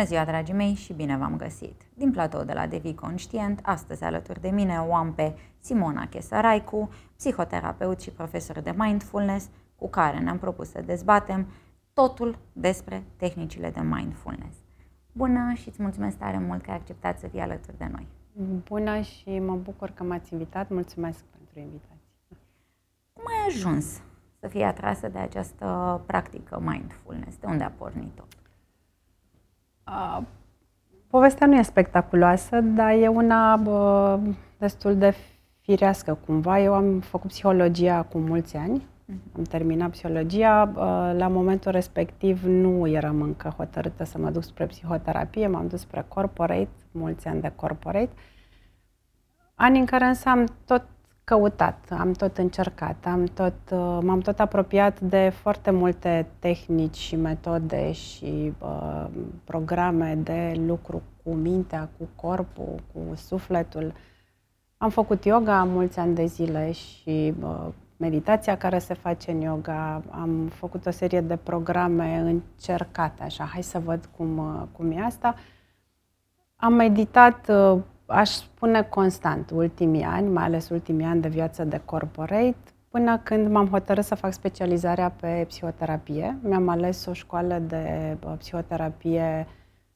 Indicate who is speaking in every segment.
Speaker 1: Bună ziua, dragii mei, și bine v-am găsit! Din platou de la Devi Conștient, astăzi alături de mine o am pe Simona Chesaraicu, psihoterapeut și profesor de mindfulness, cu care ne-am propus să dezbatem totul despre tehnicile de mindfulness. Bună și îți mulțumesc tare mult că ai acceptat să fii alături de noi!
Speaker 2: Bună și mă bucur că m-ați invitat. Mulțumesc pentru invitație.
Speaker 1: Cum ai ajuns să fii atrasă de această practică mindfulness? De unde a pornit-o?
Speaker 2: Uh, povestea nu e spectaculoasă, dar e una uh, destul de firească cumva. Eu am făcut psihologia acum mulți ani, uh-huh. am terminat psihologia. Uh, la momentul respectiv nu eram încă hotărâtă să mă duc spre psihoterapie, m-am dus spre corporate, mulți ani de corporate. Ani în care însă am tot căutat, am tot încercat, am tot, uh, m-am tot apropiat de foarte multe tehnici și metode și uh, programe de lucru cu mintea, cu corpul, cu sufletul. Am făcut yoga mulți ani de zile și uh, meditația care se face în yoga. Am făcut o serie de programe încercate, așa, hai să văd cum, uh, cum e asta. Am meditat uh, aș spune constant ultimii ani, mai ales ultimii ani de viață de corporate, până când m-am hotărât să fac specializarea pe psihoterapie. Mi-am ales o școală de psihoterapie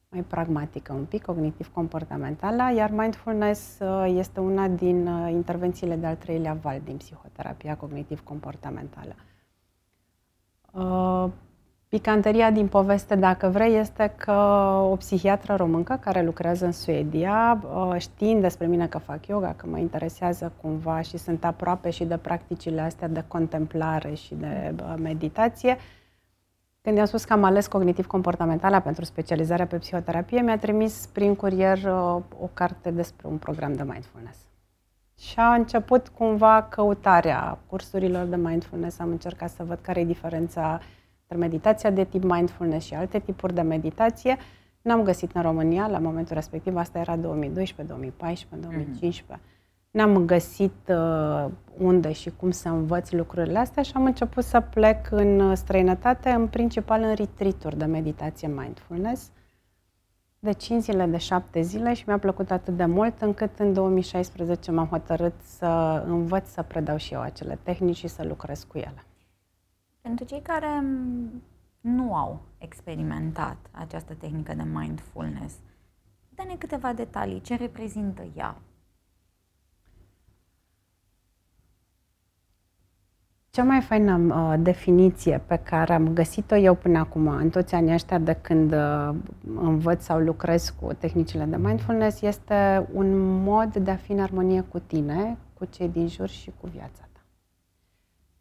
Speaker 2: mai pragmatică un pic, cognitiv-comportamentală, iar mindfulness uh, este una din uh, intervențiile de al treilea val din psihoterapia cognitiv-comportamentală. Uh, Picanteria din poveste, dacă vrei, este că o psihiatră româncă care lucrează în Suedia, uh, știind despre mine că fac yoga, că mă interesează cumva și sunt aproape și de practicile astea de contemplare și de uh, meditație, când i-am spus că am ales cognitiv-comportamentala pentru specializarea pe psihoterapie, mi-a trimis prin curier uh, o carte despre un program de mindfulness. Și a început cumva căutarea cursurilor de mindfulness. Am încercat să văd care e diferența între meditația de tip mindfulness și alte tipuri de meditație, n-am găsit în România la momentul respectiv, asta era 2012, 2014, 2015. Mm-hmm. N-am găsit uh, unde și cum să învăț lucrurile astea și am început să plec în străinătate, în principal în retreat de meditație mindfulness, de 5 zile, de 7 zile și mi-a plăcut atât de mult încât în 2016 m-am hotărât să învăț să predau și eu acele tehnici și să lucrez cu ele.
Speaker 1: Pentru cei care nu au experimentat această tehnică de mindfulness, dă-ne câteva detalii. Ce reprezintă ea?
Speaker 2: Cea mai faină uh, definiție pe care am găsit-o eu până acum, în toți anii ăștia de când uh, învăț sau lucrez cu tehnicile de mindfulness, este un mod de a fi în armonie cu tine, cu cei din jur și cu viața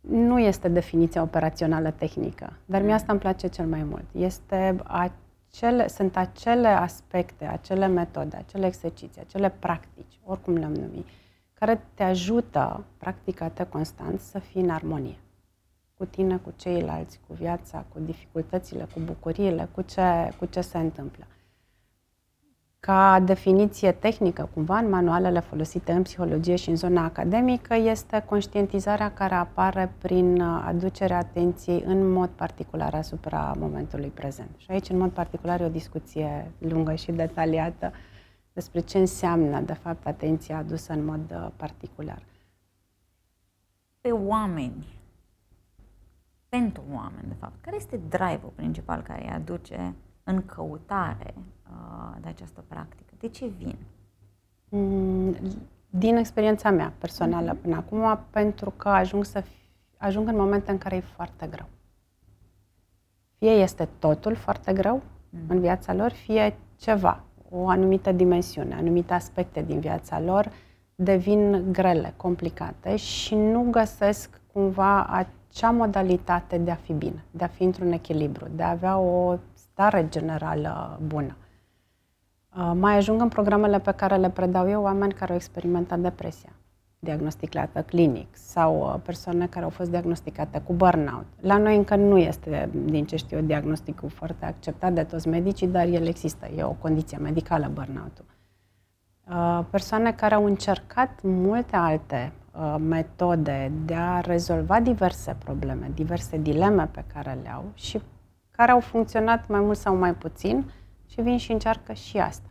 Speaker 2: nu este definiția operațională tehnică, dar mie asta îmi place cel mai mult. Este acele, sunt acele aspecte, acele metode, acele exerciții, acele practici, oricum le-am numit, care te ajută, practicate constant, să fii în armonie cu tine, cu ceilalți, cu viața, cu dificultățile, cu bucuriile, cu ce, cu ce se întâmplă. Ca definiție tehnică, cumva, în manualele folosite în psihologie și în zona academică, este conștientizarea care apare prin aducerea atenției în mod particular asupra momentului prezent. Și aici, în mod particular, e o discuție lungă și detaliată despre ce înseamnă, de fapt, atenția adusă în mod uh, particular.
Speaker 1: Pe oameni, pentru oameni, de fapt, care este drive-ul principal care îi aduce în căutare uh, de această practică? De ce vin?
Speaker 2: Mm, din experiența mea personală mm-hmm. până acum, pentru că ajung, să fi, ajung în momente în care e foarte greu. Fie este totul foarte greu mm-hmm. în viața lor, fie ceva, o anumită dimensiune, anumite aspecte din viața lor devin grele, complicate și nu găsesc cumva acea modalitate de a fi bine, de a fi într-un echilibru, de a avea o stare generală bună. Uh, mai ajung în programele pe care le predau eu oameni care au experimentat depresia diagnosticată clinic sau uh, persoane care au fost diagnosticate cu burnout. La noi încă nu este, din ce știu, diagnosticul foarte acceptat de toți medicii, dar el există, e o condiție medicală burnout-ul. Uh, persoane care au încercat multe alte metode de a rezolva diverse probleme, diverse dileme pe care le au și care au funcționat mai mult sau mai puțin și vin și încearcă și asta.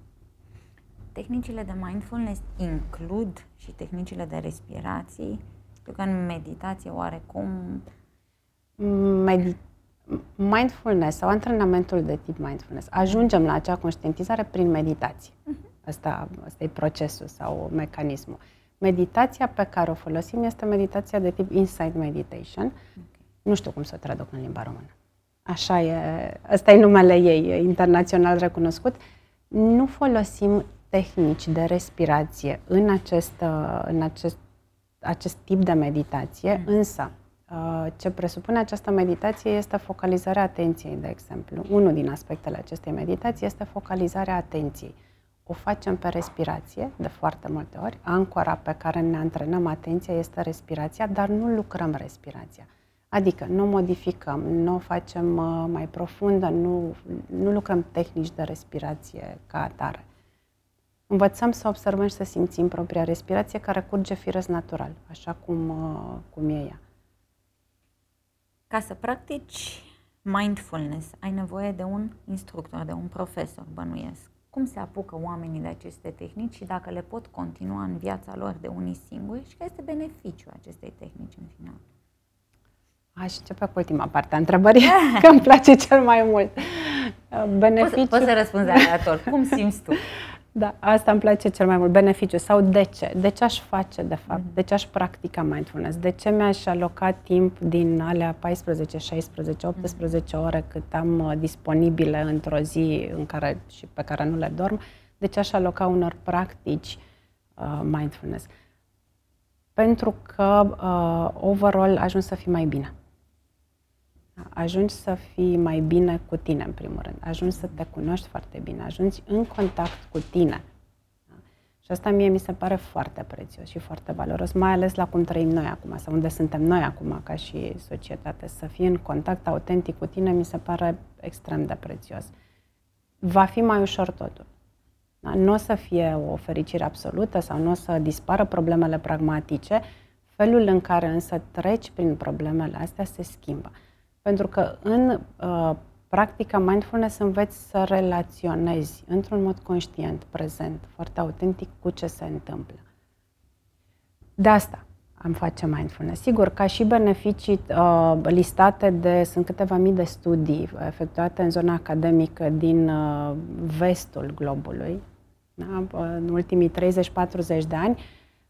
Speaker 1: Tehnicile de mindfulness includ și tehnicile de respirație? Știu că în meditație oarecum...
Speaker 2: Medi- mindfulness sau antrenamentul de tip mindfulness. Ajungem la acea conștientizare prin meditație. Uh-huh. Asta, asta e procesul sau mecanismul. Meditația pe care o folosim este meditația de tip insight meditation. Okay. Nu știu cum să o traduc în limba română. Așa e, ăsta e numele ei, internațional recunoscut. Nu folosim tehnici de respirație în acest, în acest, acest tip de meditație, mm. însă uh, ce presupune această meditație este focalizarea atenției, de exemplu. Unul din aspectele acestei meditații este focalizarea atenției. O facem pe respirație, de foarte multe ori. Ancora pe care ne antrenăm atenția este respirația, dar nu lucrăm respirația. Adică nu modificăm, nu o facem uh, mai profundă, nu, nu lucrăm tehnici de respirație ca atare. Învățăm să observăm și să simțim propria respirație care curge firesc natural, așa cum, uh, cum e ea.
Speaker 1: Ca să practici mindfulness, ai nevoie de un instructor, de un profesor, bănuiesc. Cum se apucă oamenii de aceste tehnici și dacă le pot continua în viața lor de unii singuri și care este beneficiul acestei tehnici în final?
Speaker 2: Aș începe cu ultima parte a întrebării, că îmi place cel mai mult.
Speaker 1: Beneficiu... Poți, poți să răspunzi aleator. Cum simți tu?
Speaker 2: Da, asta îmi place cel mai mult, beneficiu. Sau de ce? De ce aș face, de fapt? Mm-hmm. De ce aș practica mindfulness? De ce mi-aș aloca timp din alea 14, 16, 18 mm-hmm. ore cât am uh, disponibile într-o zi în care, și pe care nu le dorm? De ce aș aloca unor practici uh, mindfulness? Pentru că uh, overall ajung să fii mai bine ajungi să fii mai bine cu tine, în primul rând. Ajungi să te cunoști foarte bine, ajungi în contact cu tine. Da? Și asta mie mi se pare foarte prețios și foarte valoros, mai ales la cum trăim noi acum, sau unde suntem noi acum ca și societate. Să fii în contact autentic cu tine mi se pare extrem de prețios. Va fi mai ușor totul. Da? Nu o să fie o fericire absolută sau nu o să dispară problemele pragmatice, felul în care însă treci prin problemele astea se schimbă. Pentru că în uh, practica mindfulness înveți să relaționezi într-un mod conștient, prezent, foarte autentic cu ce se întâmplă. De asta am face mindfulness. Sigur, ca și beneficii uh, listate de, sunt câteva mii de studii efectuate în zona academică din uh, vestul globului, da? în ultimii 30-40 de ani,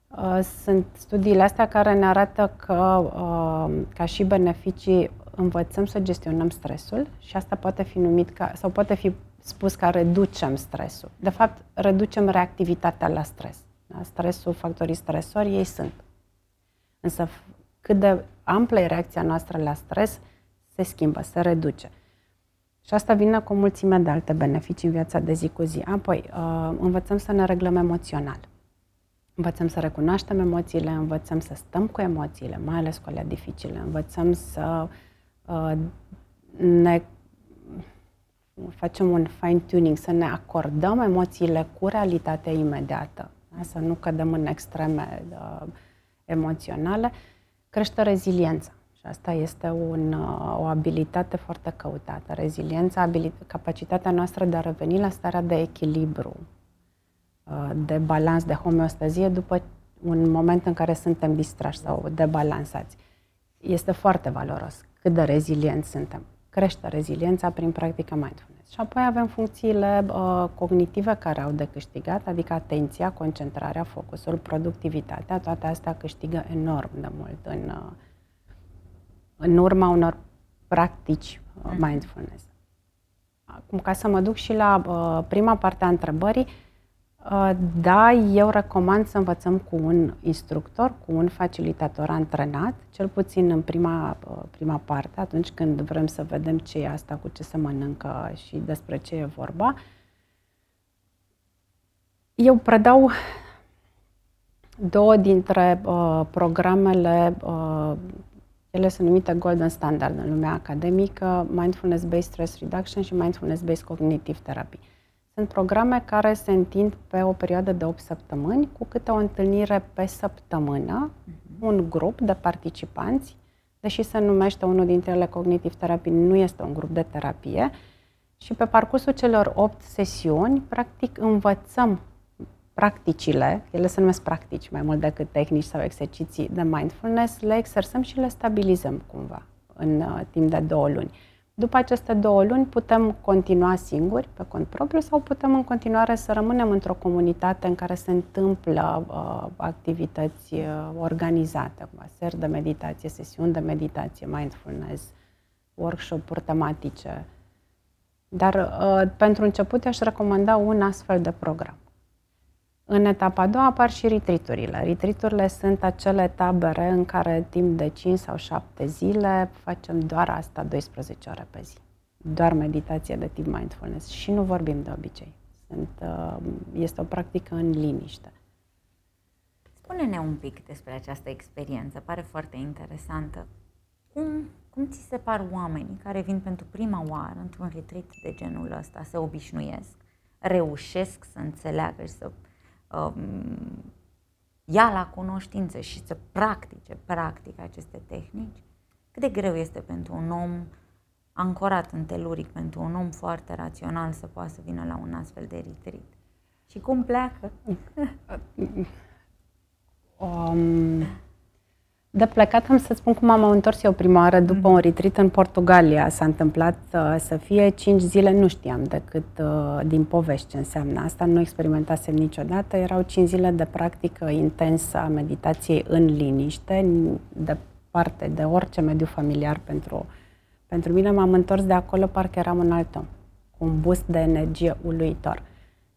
Speaker 2: uh, sunt studiile astea care ne arată că, uh, ca și beneficii, învățăm să gestionăm stresul și asta poate fi numit ca, sau poate fi spus că reducem stresul. De fapt, reducem reactivitatea la stres. Da? Stresul, factorii stresori, ei sunt. Însă cât de amplă e reacția noastră la stres, se schimbă, se reduce. Și asta vine cu o mulțime de alte beneficii în viața de zi cu zi. Apoi, uh, învățăm să ne reglăm emoțional. Învățăm să recunoaștem emoțiile, învățăm să stăm cu emoțiile, mai ales cu alea dificile. Învățăm să Uh, ne facem un fine-tuning, să ne acordăm emoțiile cu realitatea imediată, da? să nu cădem în extreme uh, emoționale, crește reziliența. Și asta este un, uh, o abilitate foarte căutată. Reziliența, abilit- capacitatea noastră de a reveni la starea de echilibru, uh, de balans, de homeostazie după un moment în care suntem distrași sau debalansați. Este foarte valoros cât de rezilienți suntem. Crește reziliența prin practica mindfulness. Și apoi avem funcțiile uh, cognitive care au de câștigat, adică atenția, concentrarea, focusul, productivitatea, toate astea câștigă enorm de mult în, uh, în urma unor practici uh, mhm. mindfulness. Acum, ca să mă duc și la uh, prima parte a întrebării, Uh, da, eu recomand să învățăm cu un instructor, cu un facilitator antrenat, cel puțin în prima, uh, prima parte, atunci când vrem să vedem ce e asta, cu ce se mănâncă și despre ce e vorba. Eu predau două dintre uh, programele, uh, ele sunt numite Golden Standard în lumea academică, Mindfulness-Based Stress Reduction și Mindfulness-Based Cognitive Therapy. Sunt programe care se întind pe o perioadă de 8 săptămâni, cu câte o întâlnire pe săptămână, uh-huh. un grup de participanți, deși se numește unul dintre ele Cognitive Therapy, nu este un grup de terapie, Și pe parcursul celor 8 sesiuni, practic învățăm practicile, ele se numesc practici mai mult decât tehnici sau exerciții de mindfulness, le exersăm și le stabilizăm cumva în uh, timp de două luni. După aceste două luni putem continua singuri, pe cont propriu, sau putem în continuare să rămânem într-o comunitate în care se întâmplă uh, activități uh, organizate, cum seri de meditație, sesiuni de meditație, mindfulness, workshop-uri tematice. Dar uh, pentru început aș recomanda un astfel de program. În etapa a doua apar și retriturile. Retriturile sunt acele tabere în care timp de 5 sau 7 zile facem doar asta 12 ore pe zi. Doar meditație de tip mindfulness și nu vorbim de obicei. Sunt, uh, este o practică în liniște.
Speaker 1: Spune-ne un pic despre această experiență, pare foarte interesantă. Cum, cum ți se par oamenii care vin pentru prima oară într-un retreat de genul ăsta, se obișnuiesc, reușesc să înțeleagă și să um, ia la cunoștință și să practice, practic aceste tehnici, cât de greu este pentru un om ancorat în teluric, pentru un om foarte rațional să poată să vină la un astfel de retreat. Și cum pleacă?
Speaker 2: um, de plecat am să spun cum am întors eu prima oară după un retreat în Portugalia. S-a întâmplat uh, să fie 5 zile, nu știam decât uh, din povești ce înseamnă asta, nu experimentasem niciodată. Erau 5 zile de practică intensă a meditației în liniște, departe de orice mediu familiar pentru, pentru mine. M-am întors de acolo, parcă eram un alt om, cu un boost de energie uluitor.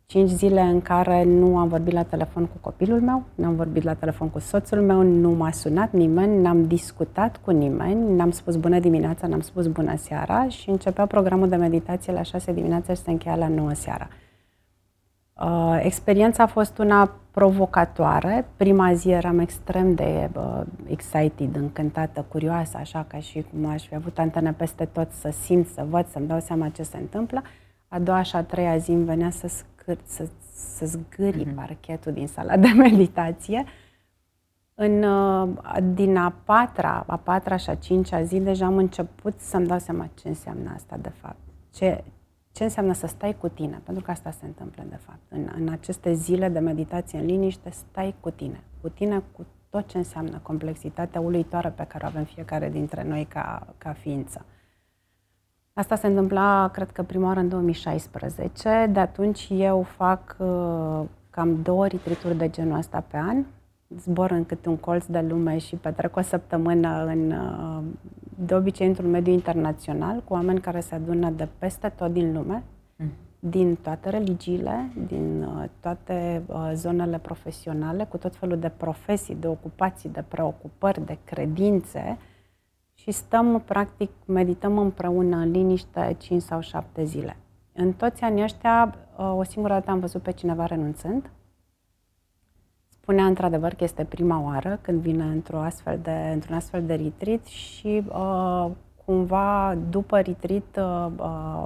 Speaker 2: Cinci zile în care nu am vorbit la telefon cu copilul meu, nu am vorbit la telefon cu soțul meu, nu m-a sunat nimeni, n-am discutat cu nimeni, n-am spus bună dimineața, n-am spus bună seara și începea programul de meditație la 6 dimineața și se încheia la 9 seara. Uh, experiența a fost una provocatoare. Prima zi eram extrem de uh, excited, încântată, curioasă, așa ca și cum aș fi avut antene peste tot să simt, să văd, să-mi dau seama ce se întâmplă. A doua și a treia zi îmi venea să cât să, să zgâri mm-hmm. parchetul din sala de meditație. În, uh, din a patra, a patra și a cincea zi deja am început să-mi dau seama ce înseamnă asta de fapt. Ce, ce înseamnă să stai cu tine, pentru că asta se întâmplă de fapt. În, în aceste zile de meditație în liniște, stai cu tine. Cu tine, cu tot ce înseamnă complexitatea uluitoare pe care o avem fiecare dintre noi ca, ca ființă. Asta se întâmpla, cred că prima oară în 2016. De atunci eu fac uh, cam două retrituri de genul ăsta pe an. Zbor în câte un colț de lume și petrec o săptămână în, uh, de obicei într-un mediu internațional, cu oameni care se adună de peste tot din lume, mm. din toate religiile, din uh, toate uh, zonele profesionale, cu tot felul de profesii, de ocupații, de preocupări, de credințe, și stăm, practic, medităm împreună în liniște 5 sau 7 zile. În toți anii ăștia, uh, o singură dată am văzut pe cineva renunțând. Spunea într-adevăr că este prima oară când vine într-o astfel de, într-un astfel de retreat și uh, cumva după retreat uh, uh,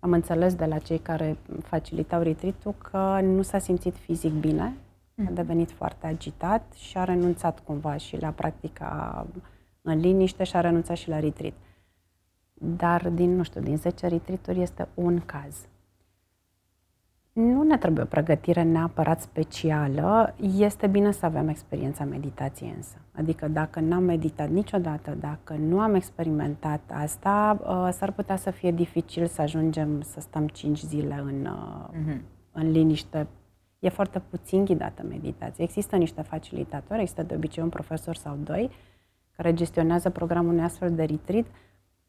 Speaker 2: am înțeles de la cei care facilitau retreat că nu s-a simțit fizic bine, a mm. devenit foarte agitat și a renunțat cumva și la practica în liniște și a renunțat și la retreat. Dar din, nu știu, din 10 retreat este un caz. Nu ne trebuie o pregătire neapărat specială, este bine să avem experiența meditației însă. Adică dacă n-am meditat niciodată, dacă nu am experimentat asta, uh, s-ar putea să fie dificil să ajungem să stăm 5 zile în, mm-hmm. în liniște. E foarte puțin ghidată meditația. Există niște facilitatori, există de obicei un profesor sau doi, care gestionează programul unui astfel de retreat,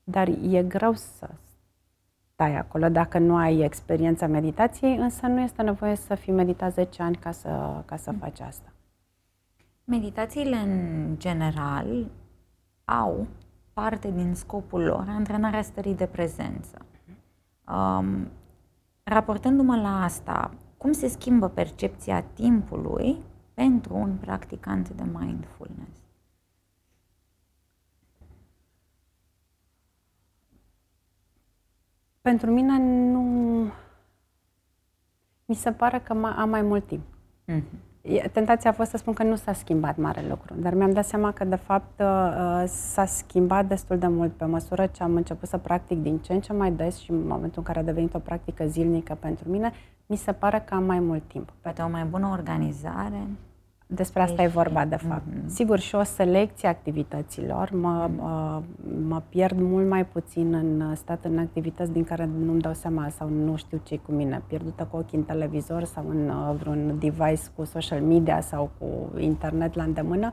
Speaker 2: dar e greu să stai acolo dacă nu ai experiența meditației, însă nu este nevoie să fii meditat 10 ani ca să, ca să faci asta.
Speaker 1: Meditațiile în general au parte din scopul lor antrenarea stării de prezență. Um, raportându-mă la asta, cum se schimbă percepția timpului pentru un practicant de mindfulness?
Speaker 2: Pentru mine nu... Mi se pare că am mai mult timp. Mm-hmm. Tentația a fost să spun că nu s-a schimbat mare lucru, dar mi-am dat seama că, de fapt, uh, s-a schimbat destul de mult pe măsură ce am început să practic din ce în ce mai des și în momentul în care a devenit o practică zilnică pentru mine, mi se pare că am mai mult timp.
Speaker 1: Poate o mai bună organizare?
Speaker 2: Despre asta e vorba, de fapt. Mm-hmm. Sigur, și o selecție activităților. Mă, mă, mă pierd mult mai puțin în stat în activități din care nu-mi dau seama sau nu știu ce cu mine. Pierdută cu ochii în televizor sau în uh, vreun device cu social media sau cu internet la îndemână.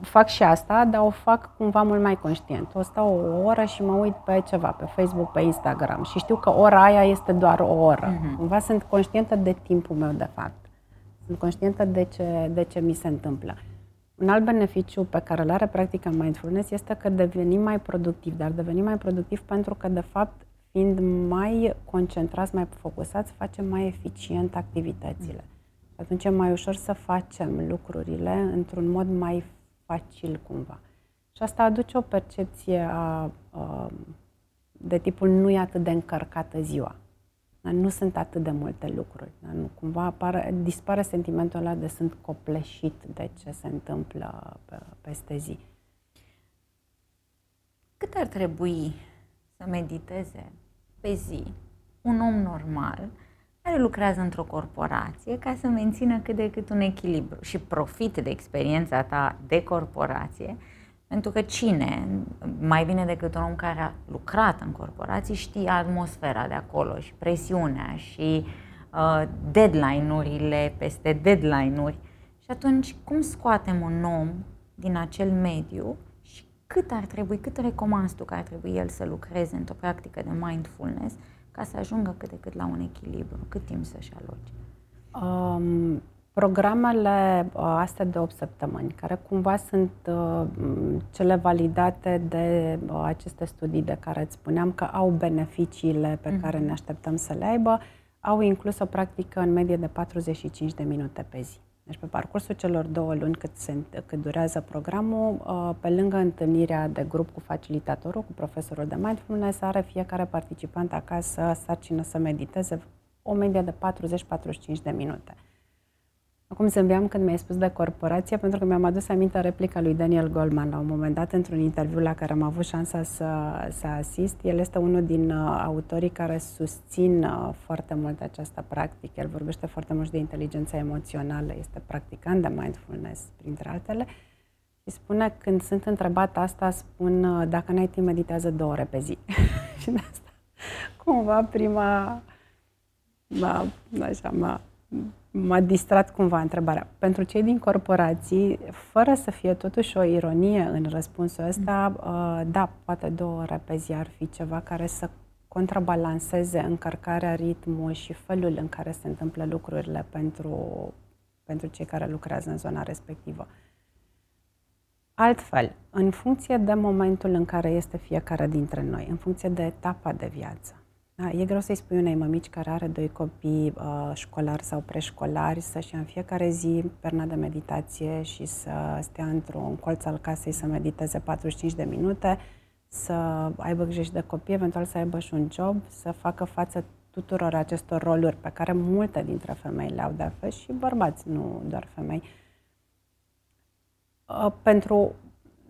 Speaker 2: Fac și asta, dar o fac cumva mult mai conștient. O stau o oră și mă uit pe ceva, pe Facebook, pe Instagram și știu că ora aia este doar o oră. Mm-hmm. Cumva sunt conștientă de timpul meu, de fapt. Sunt conștientă de ce, de ce mi se întâmplă. Un alt beneficiu pe care îl are practica mindfulness este că devenim mai productiv, dar devenim mai productiv pentru că, de fapt, fiind mai concentrați, mai focusați, facem mai eficient activitățile. Și atunci e mai ușor să facem lucrurile într-un mod mai facil, cumva. Și asta aduce o percepție a, a, de tipul nu e atât de încărcată ziua. Dar nu sunt atât de multe lucruri. Dar nu, cumva apare, dispare sentimentul ăla de sunt copleșit de ce se întâmplă pe, peste zi.
Speaker 1: Cât ar trebui să mediteze pe zi un om normal care lucrează într-o corporație ca să mențină cât de cât un echilibru și profite de experiența ta de corporație pentru că cine, mai bine decât un om care a lucrat în corporații, știe atmosfera de acolo și presiunea și uh, deadline-urile peste deadline-uri. Și atunci, cum scoatem un om din acel mediu și cât ar trebui, cât recomanzi tu că ar trebui el să lucreze într-o practică de mindfulness ca să ajungă cât de cât la un echilibru? Cât timp să-și aloce?
Speaker 2: Um, Programele uh, astea de 8 săptămâni, care cumva sunt uh, cele validate de uh, aceste studii de care îți spuneam că au beneficiile pe mm-hmm. care ne așteptăm să le aibă, au inclus o practică în medie de 45 de minute pe zi. Deci pe parcursul celor două luni cât, se, cât durează programul, pe lângă întâlnirea de grup cu facilitatorul, cu profesorul de mindfulness, are fiecare participant acasă sarcină să mediteze o medie de 40-45 de minute. Acum zâmbeam când mi-ai spus de corporație, pentru că mi-am adus aminte replica lui Daniel Goldman la un moment dat într-un interviu la care am avut șansa să, să asist. El este unul din uh, autorii care susțin uh, foarte mult această practică. El vorbește foarte mult de inteligența emoțională, este practicant de mindfulness, printre altele. Și spune, când sunt întrebat asta, spun, uh, dacă n-ai timp, meditează două ore pe zi. și de asta, cumva, prima, m-a, așa, m-a m-a distrat cumva întrebarea. Pentru cei din corporații, fără să fie totuși o ironie în răspunsul ăsta, mm. da, poate două ore pe zi ar fi ceva care să contrabalanceze încărcarea, ritmul și felul în care se întâmplă lucrurile pentru, pentru cei care lucrează în zona respectivă. Altfel, în funcție de momentul în care este fiecare dintre noi, în funcție de etapa de viață, da, e greu să-i spui unei mămici care are doi copii uh, școlari sau preșcolari să-și ia în fiecare zi perna de meditație și să stea într-un colț al casei să mediteze 45 de minute, să aibă grijă și de copii, eventual să aibă și un job, să facă față tuturor acestor roluri pe care multe dintre femei le au de altfel și bărbați, nu doar femei. Uh, pentru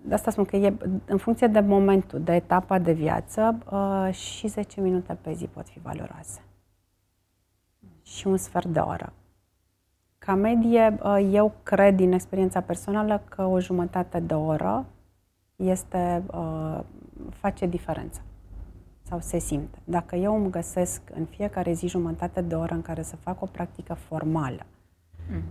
Speaker 2: de asta spun că e în funcție de momentul, de etapa de viață uh, și 10 minute pe zi pot fi valoroase. Și un sfert de oră. Ca medie, uh, eu cred din experiența personală că o jumătate de oră este, uh, face diferența sau se simte. Dacă eu îmi găsesc în fiecare zi jumătate de oră în care să fac o practică formală, mm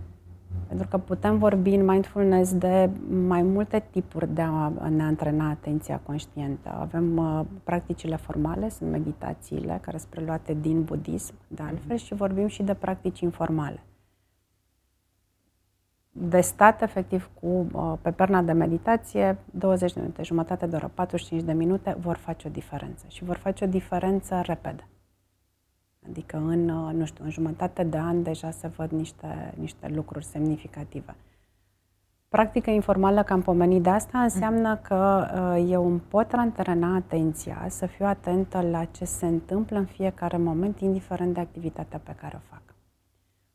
Speaker 2: pentru că putem vorbi în mindfulness de mai multe tipuri de a ne antrena atenția conștientă. Avem uh, practicile formale, sunt meditațiile care sunt preluate din budism, de altfel, și vorbim și de practici informale. De stat, efectiv, cu, uh, pe perna de meditație, 20 de minute, jumătate de oră, 45 de minute, vor face o diferență. Și vor face o diferență repede. Adică în, uh, nu știu, în jumătate de an deja se văd niște, niște lucruri semnificative. Practica informală, că am pomenit de asta, înseamnă că uh, eu îmi pot antrena atenția, să fiu atentă la ce se întâmplă în fiecare moment, indiferent de activitatea pe care o fac.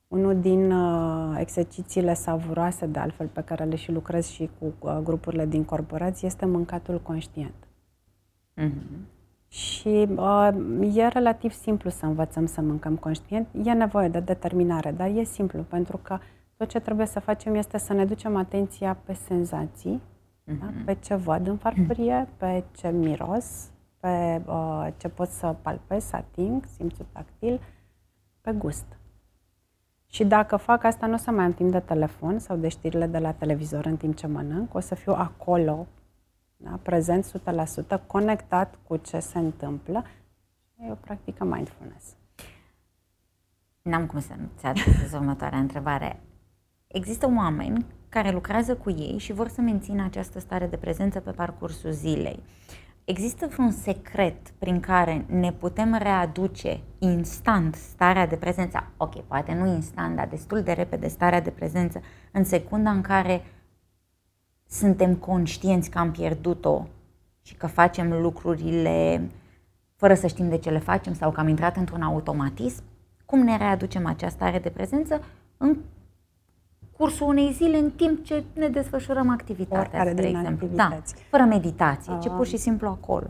Speaker 2: Unul din uh, exercițiile savuroase, de altfel, pe care le și lucrez și cu uh, grupurile din corporații, este mâncatul conștient. Mm-hmm. Și uh, e relativ simplu să învățăm să mâncăm conștient. E nevoie de determinare, dar e simplu, pentru că tot ce trebuie să facem este să ne ducem atenția pe senzații, mm-hmm. da? Mhm. pe ce văd în farfurie, pe ce miros, pe uh, ce pot să palpez, să ating, simțul tactil, pe gust. Și dacă fac asta, nu o să mai am timp de telefon sau de știrile de la televizor în timp ce mănânc, o să fiu acolo, da? prezent 100%, conectat cu ce se întâmplă. E o practică mindfulness.
Speaker 1: N-am cum să nu-ți adresez următoarea întrebare. Există oameni care lucrează cu ei și vor să mențină această stare de prezență pe parcursul zilei. Există vreun secret prin care ne putem readuce instant starea de prezență? Ok, poate nu instant, dar destul de repede starea de prezență în secunda în care suntem conștienți că am pierdut-o și că facem lucrurile fără să știm de ce le facem sau că am intrat într-un automatism? Cum ne readucem această stare de prezență în cursul unei zile în timp ce ne desfășurăm activitatea,
Speaker 2: spre exemplu. Da,
Speaker 1: fără meditație, uh, ci pur și simplu acolo.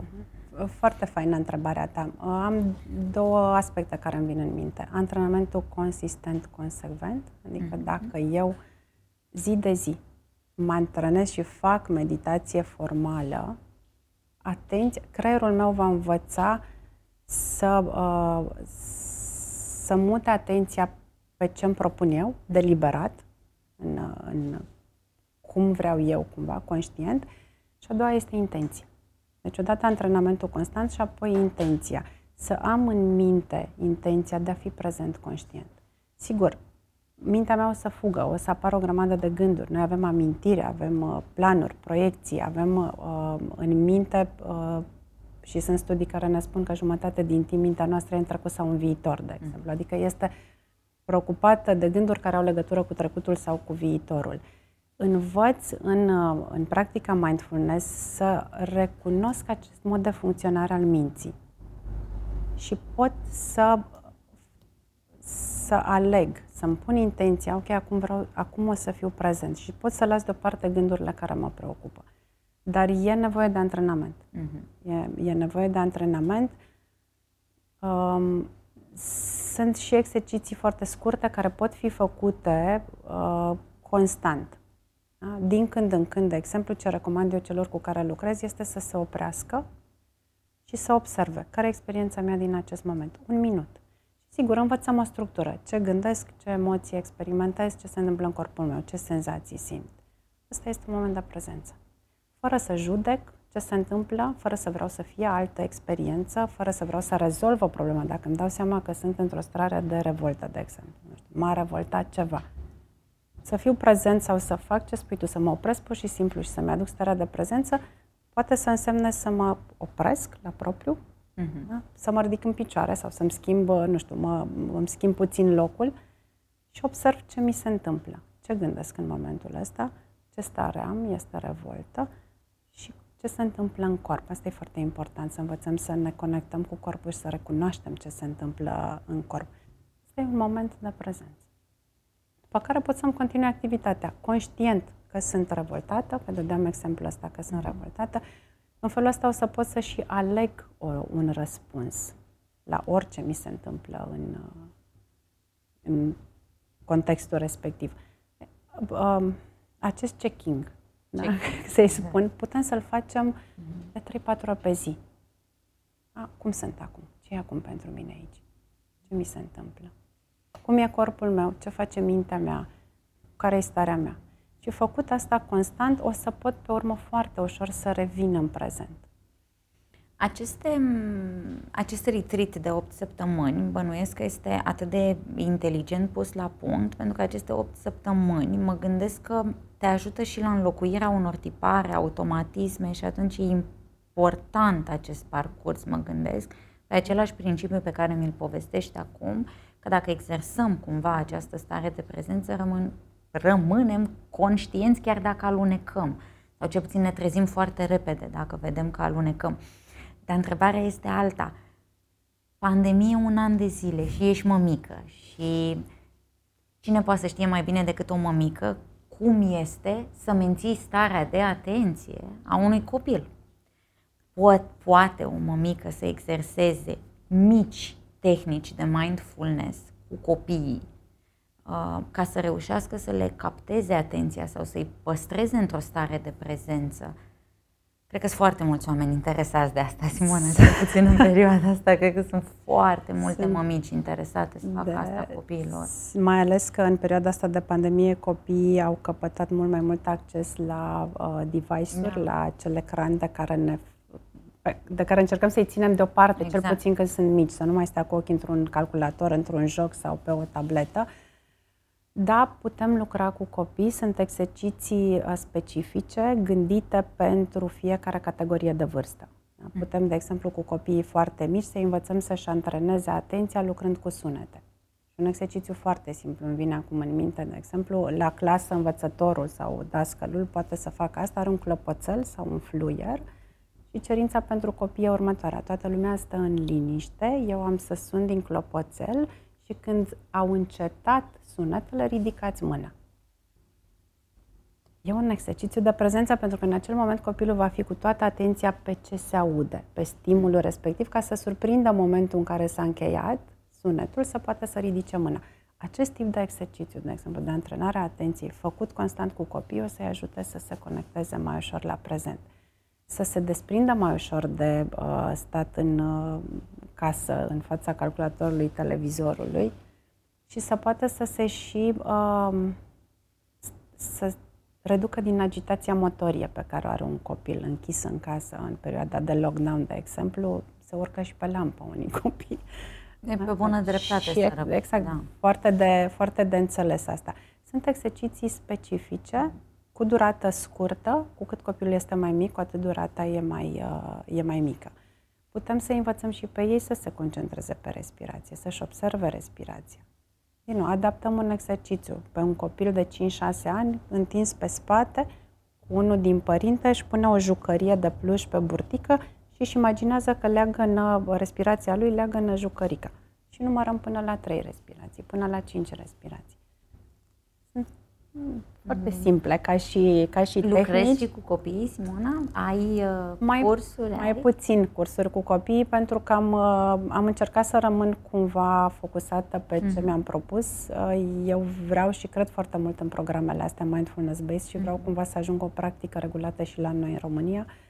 Speaker 2: Foarte faină întrebarea ta. Uh, am două aspecte care îmi vin în minte. Antrenamentul consistent, consecvent, adică uh-huh. dacă eu zi de zi mă antrenez și fac meditație formală, atenție, creierul meu va învăța să, uh, să mute atenția pe ce îmi propun eu, deliberat, în, în cum vreau eu, cumva, conștient. Și a doua este intenția. Deci odată antrenamentul constant și apoi intenția. Să am în minte intenția de a fi prezent conștient. Sigur, mintea mea o să fugă, o să apară o grămadă de gânduri. Noi avem amintire, avem uh, planuri, proiecții, avem uh, în minte uh, și sunt studii care ne spun că jumătate din timp mintea noastră e în trecut sau în viitor, de exemplu. Mm. Adică este preocupată de gânduri care au legătură cu trecutul sau cu viitorul. Învăț în, în practica mindfulness să recunosc acest mod de funcționare al minții și pot să, să aleg, să-mi pun intenția, ok, acum, vreau, acum o să fiu prezent și pot să las deoparte gândurile care mă preocupă. Dar e nevoie de antrenament. Uh-huh. E, e nevoie de antrenament. Um, sunt și exerciții foarte scurte care pot fi făcute uh, constant. Da? Din când în când, de exemplu, ce recomand eu celor cu care lucrez este să se oprească și să observe care e experiența mea din acest moment. Un minut. Sigur, învățăm o structură. Ce gândesc, ce emoții experimentez, ce se întâmplă în corpul meu, ce senzații simt. Asta este un moment de prezență. Fără să judec, ce se întâmplă, fără să vreau să fie altă experiență, fără să vreau să rezolv o problemă. Dacă îmi dau seama că sunt într-o stare de revoltă, de exemplu, nu știu, m-a revoltat ceva. Să fiu prezent sau să fac ce spui tu, să mă opresc pur și simplu și să-mi aduc starea de prezență, poate să însemne să mă opresc la propriu, uh-huh. da? să mă ridic în picioare sau să-mi schimb, nu știu, mă, îmi schimb puțin locul și observ ce mi se întâmplă, ce gândesc în momentul ăsta, ce stare am, este revoltă și ce se întâmplă în corp. Asta e foarte important, să învățăm să ne conectăm cu corpul și să recunoaștem ce se întâmplă în corp. Asta e un moment de prezență. După care pot să-mi continui activitatea, conștient că sunt revoltată, că dădeam exemplul ăsta că sunt revoltată, în felul ăsta o să pot să și aleg o, un răspuns la orice mi se întâmplă în, în contextul respectiv. Um, acest checking da? să-i spun, putem să-l facem de 3-4 ori pe zi. A, cum sunt acum? Ce e acum pentru mine aici? Ce mi se întâmplă? Cum e corpul meu? Ce face mintea mea? Care e starea mea? Și făcut asta constant, o să pot pe urmă foarte ușor să revin în prezent.
Speaker 1: Aceste, acest retreat de 8 săptămâni bănuiesc că este atât de inteligent pus la punct, pentru că aceste 8 săptămâni mă gândesc că te ajută și la înlocuirea unor tipare, automatisme și atunci e important acest parcurs, mă gândesc, pe același principiu pe care mi-l povestești acum, că dacă exersăm cumva această stare de prezență, rămân, rămânem conștienți chiar dacă alunecăm. Sau ce puțin ne trezim foarte repede dacă vedem că alunecăm. Dar întrebarea este alta. Pandemie un an de zile și ești mămică și cine poate să știe mai bine decât o mămică cum este să menții starea de atenție a unui copil. Poate o mămică să exerseze mici tehnici de mindfulness cu copiii uh, ca să reușească să le capteze atenția sau să-i păstreze într-o stare de prezență Cred că sunt foarte mulți oameni interesați de asta, Simona, cel puțin în perioada asta. Cred că sunt foarte multe sunt mămici interesate să facă de, asta copiilor.
Speaker 2: Mai ales că în perioada asta de pandemie copiii au căpătat mult mai mult acces la uh, device-uri, da. la acel ecran de care ne de care încercăm să-i ținem deoparte, exact. cel puțin când sunt mici, să nu mai stea cu ochii într-un calculator, într-un joc sau pe o tabletă. Uh, da, putem lucra cu copii, sunt exerciții uh, specifice gândite pentru fiecare categorie de vârstă. Da? Mm. Putem, de exemplu, cu copiii foarte mici să învățăm să-și antreneze atenția lucrând cu sunete. Un exercițiu foarte simplu îmi vine acum în minte, de exemplu, la clasă învățătorul sau dascălul poate să facă asta, are un clopoțel sau un fluier și cerința pentru copii e următoarea. Toată lumea stă în liniște, eu am să sun din clopoțel și când au încetat sunetele, ridicați mâna. E un exercițiu de prezență pentru că în acel moment copilul va fi cu toată atenția pe ce se aude, pe stimulul respectiv, ca să surprindă momentul în care s-a încheiat sunetul, să poată să ridice mâna. Acest tip de exercițiu, de exemplu, de antrenare a atenției, făcut constant cu copiii, o să-i ajute să se conecteze mai ușor la prezent. Să se desprindă mai ușor de uh, stat în uh, casă, în fața calculatorului, televizorului, și să poată să se și uh, să reducă din agitația motorie pe care o are un copil închis în casă în perioada de lockdown, de exemplu, se urcă și pe lampă unii copii.
Speaker 1: E pe bună dreptate și
Speaker 2: să Exact, da. foarte, de, foarte de înțeles asta. Sunt exerciții specifice, cu durată scurtă, cu cât copilul este mai mic, cu atât durata e mai, uh, e mai mică. Putem să învățăm și pe ei să se concentreze pe respirație, să-și observe respirația. Din nou, adaptăm un exercițiu pe un copil de 5-6 ani, întins pe spate, cu unul din părinte își pune o jucărie de pluș pe burtică și își imaginează că leagă respirația lui, leagă în jucărica. Și numărăm până la 3 respirații, până la 5 respirații. Sunt foarte mm. simple, ca și, ca și
Speaker 1: Lucrezi
Speaker 2: tehnici.
Speaker 1: și cu copiii, Simona? Ai uh, mai, cursuri?
Speaker 2: Mai ai? puțin cursuri cu copiii, pentru că am, uh, am încercat să rămân cumva focusată pe mm. ce mi-am propus. Uh, eu vreau și cred foarte mult în programele astea mindfulness-based și vreau mm. cumva să ajung o practică regulată și la noi în România. Uh,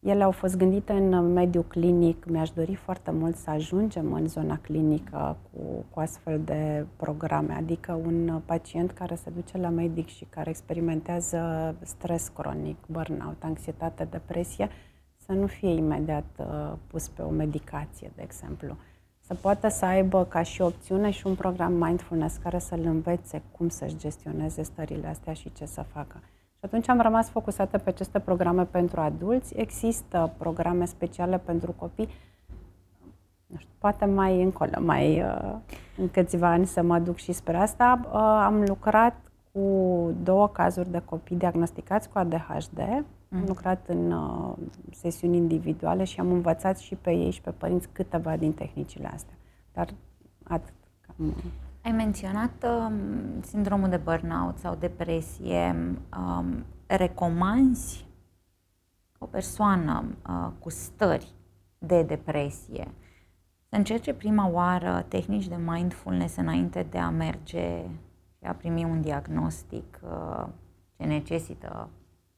Speaker 2: ele au fost gândite în mediul clinic. Mi-aș dori foarte mult să ajungem în zona clinică cu, cu astfel de programe, adică un pacient care se duce la medic și care experimentează stres cronic, burnout, anxietate, depresie, să nu fie imediat uh, pus pe o medicație, de exemplu. Să poată să aibă ca și opțiune și un program mindfulness care să-l învețe cum să-și gestioneze stările astea și ce să facă. Și atunci am rămas focusată pe aceste programe pentru adulți. Există programe speciale pentru copii. Nu știu, poate mai încolo, mai uh, în câțiva ani să mă duc și spre asta. Uh, am lucrat cu două cazuri de copii diagnosticați cu ADHD. Mm. Am lucrat în uh, sesiuni individuale și am învățat și pe ei și pe părinți câteva din tehnicile astea. Dar atât. Cam,
Speaker 1: ai menționat um, sindromul de burnout sau depresie. Um, recomanzi o persoană uh, cu stări de depresie să încerce prima oară tehnici de mindfulness înainte de a merge și a primi un diagnostic uh, ce necesită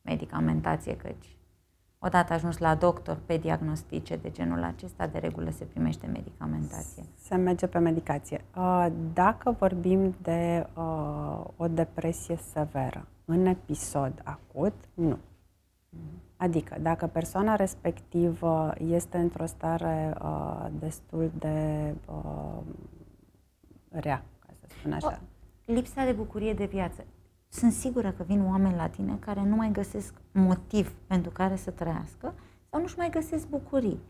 Speaker 1: medicamentație, căci odată ajuns la doctor pe diagnostice de genul acesta, de regulă se primește medicamentație.
Speaker 2: Se merge pe medicație. Uh, dacă vorbim de uh, o depresie severă, în episod acut, nu. Adică, dacă persoana respectivă este într-o stare uh, destul de uh, rea, ca să spun așa.
Speaker 1: O, lipsa de bucurie de viață sunt sigură că vin oameni la tine care nu mai găsesc motiv pentru care să trăiască sau nu-și mai găsesc bucurii.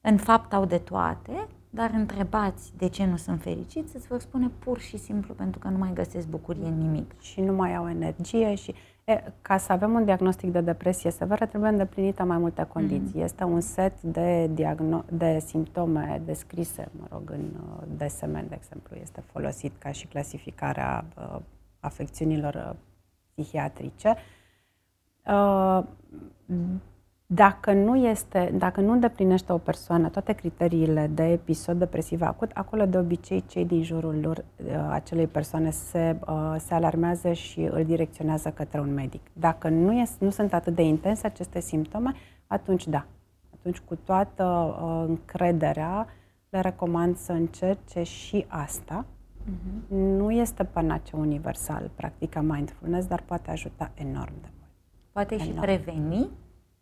Speaker 1: În fapt au de toate, dar întrebați de ce nu sunt fericiți, îți vor spune pur și simplu pentru că nu mai găsesc bucurie în nimic.
Speaker 2: Și nu mai au energie și E, ca să avem un diagnostic de depresie severă, trebuie îndeplinită mai multe condiții. Mm. Este un set de, diagno- de simptome descrise, mă rog, în uh, DSM, de exemplu, este folosit ca și clasificarea uh, afecțiunilor uh, psihiatrice. Uh, dacă nu, este, dacă nu îndeplinește o persoană toate criteriile de episod depresiv acut, acolo de obicei cei din jurul lor, uh, acelei persoane se, uh, se alarmează și îl direcționează către un medic. Dacă nu, este, nu sunt atât de intense aceste simptome, atunci da. Atunci cu toată uh, încrederea le recomand să încerce și asta. Uh-huh. Nu este panacea universal practica mindfulness, dar poate ajuta enorm de mult.
Speaker 1: Poate enorm. și preveni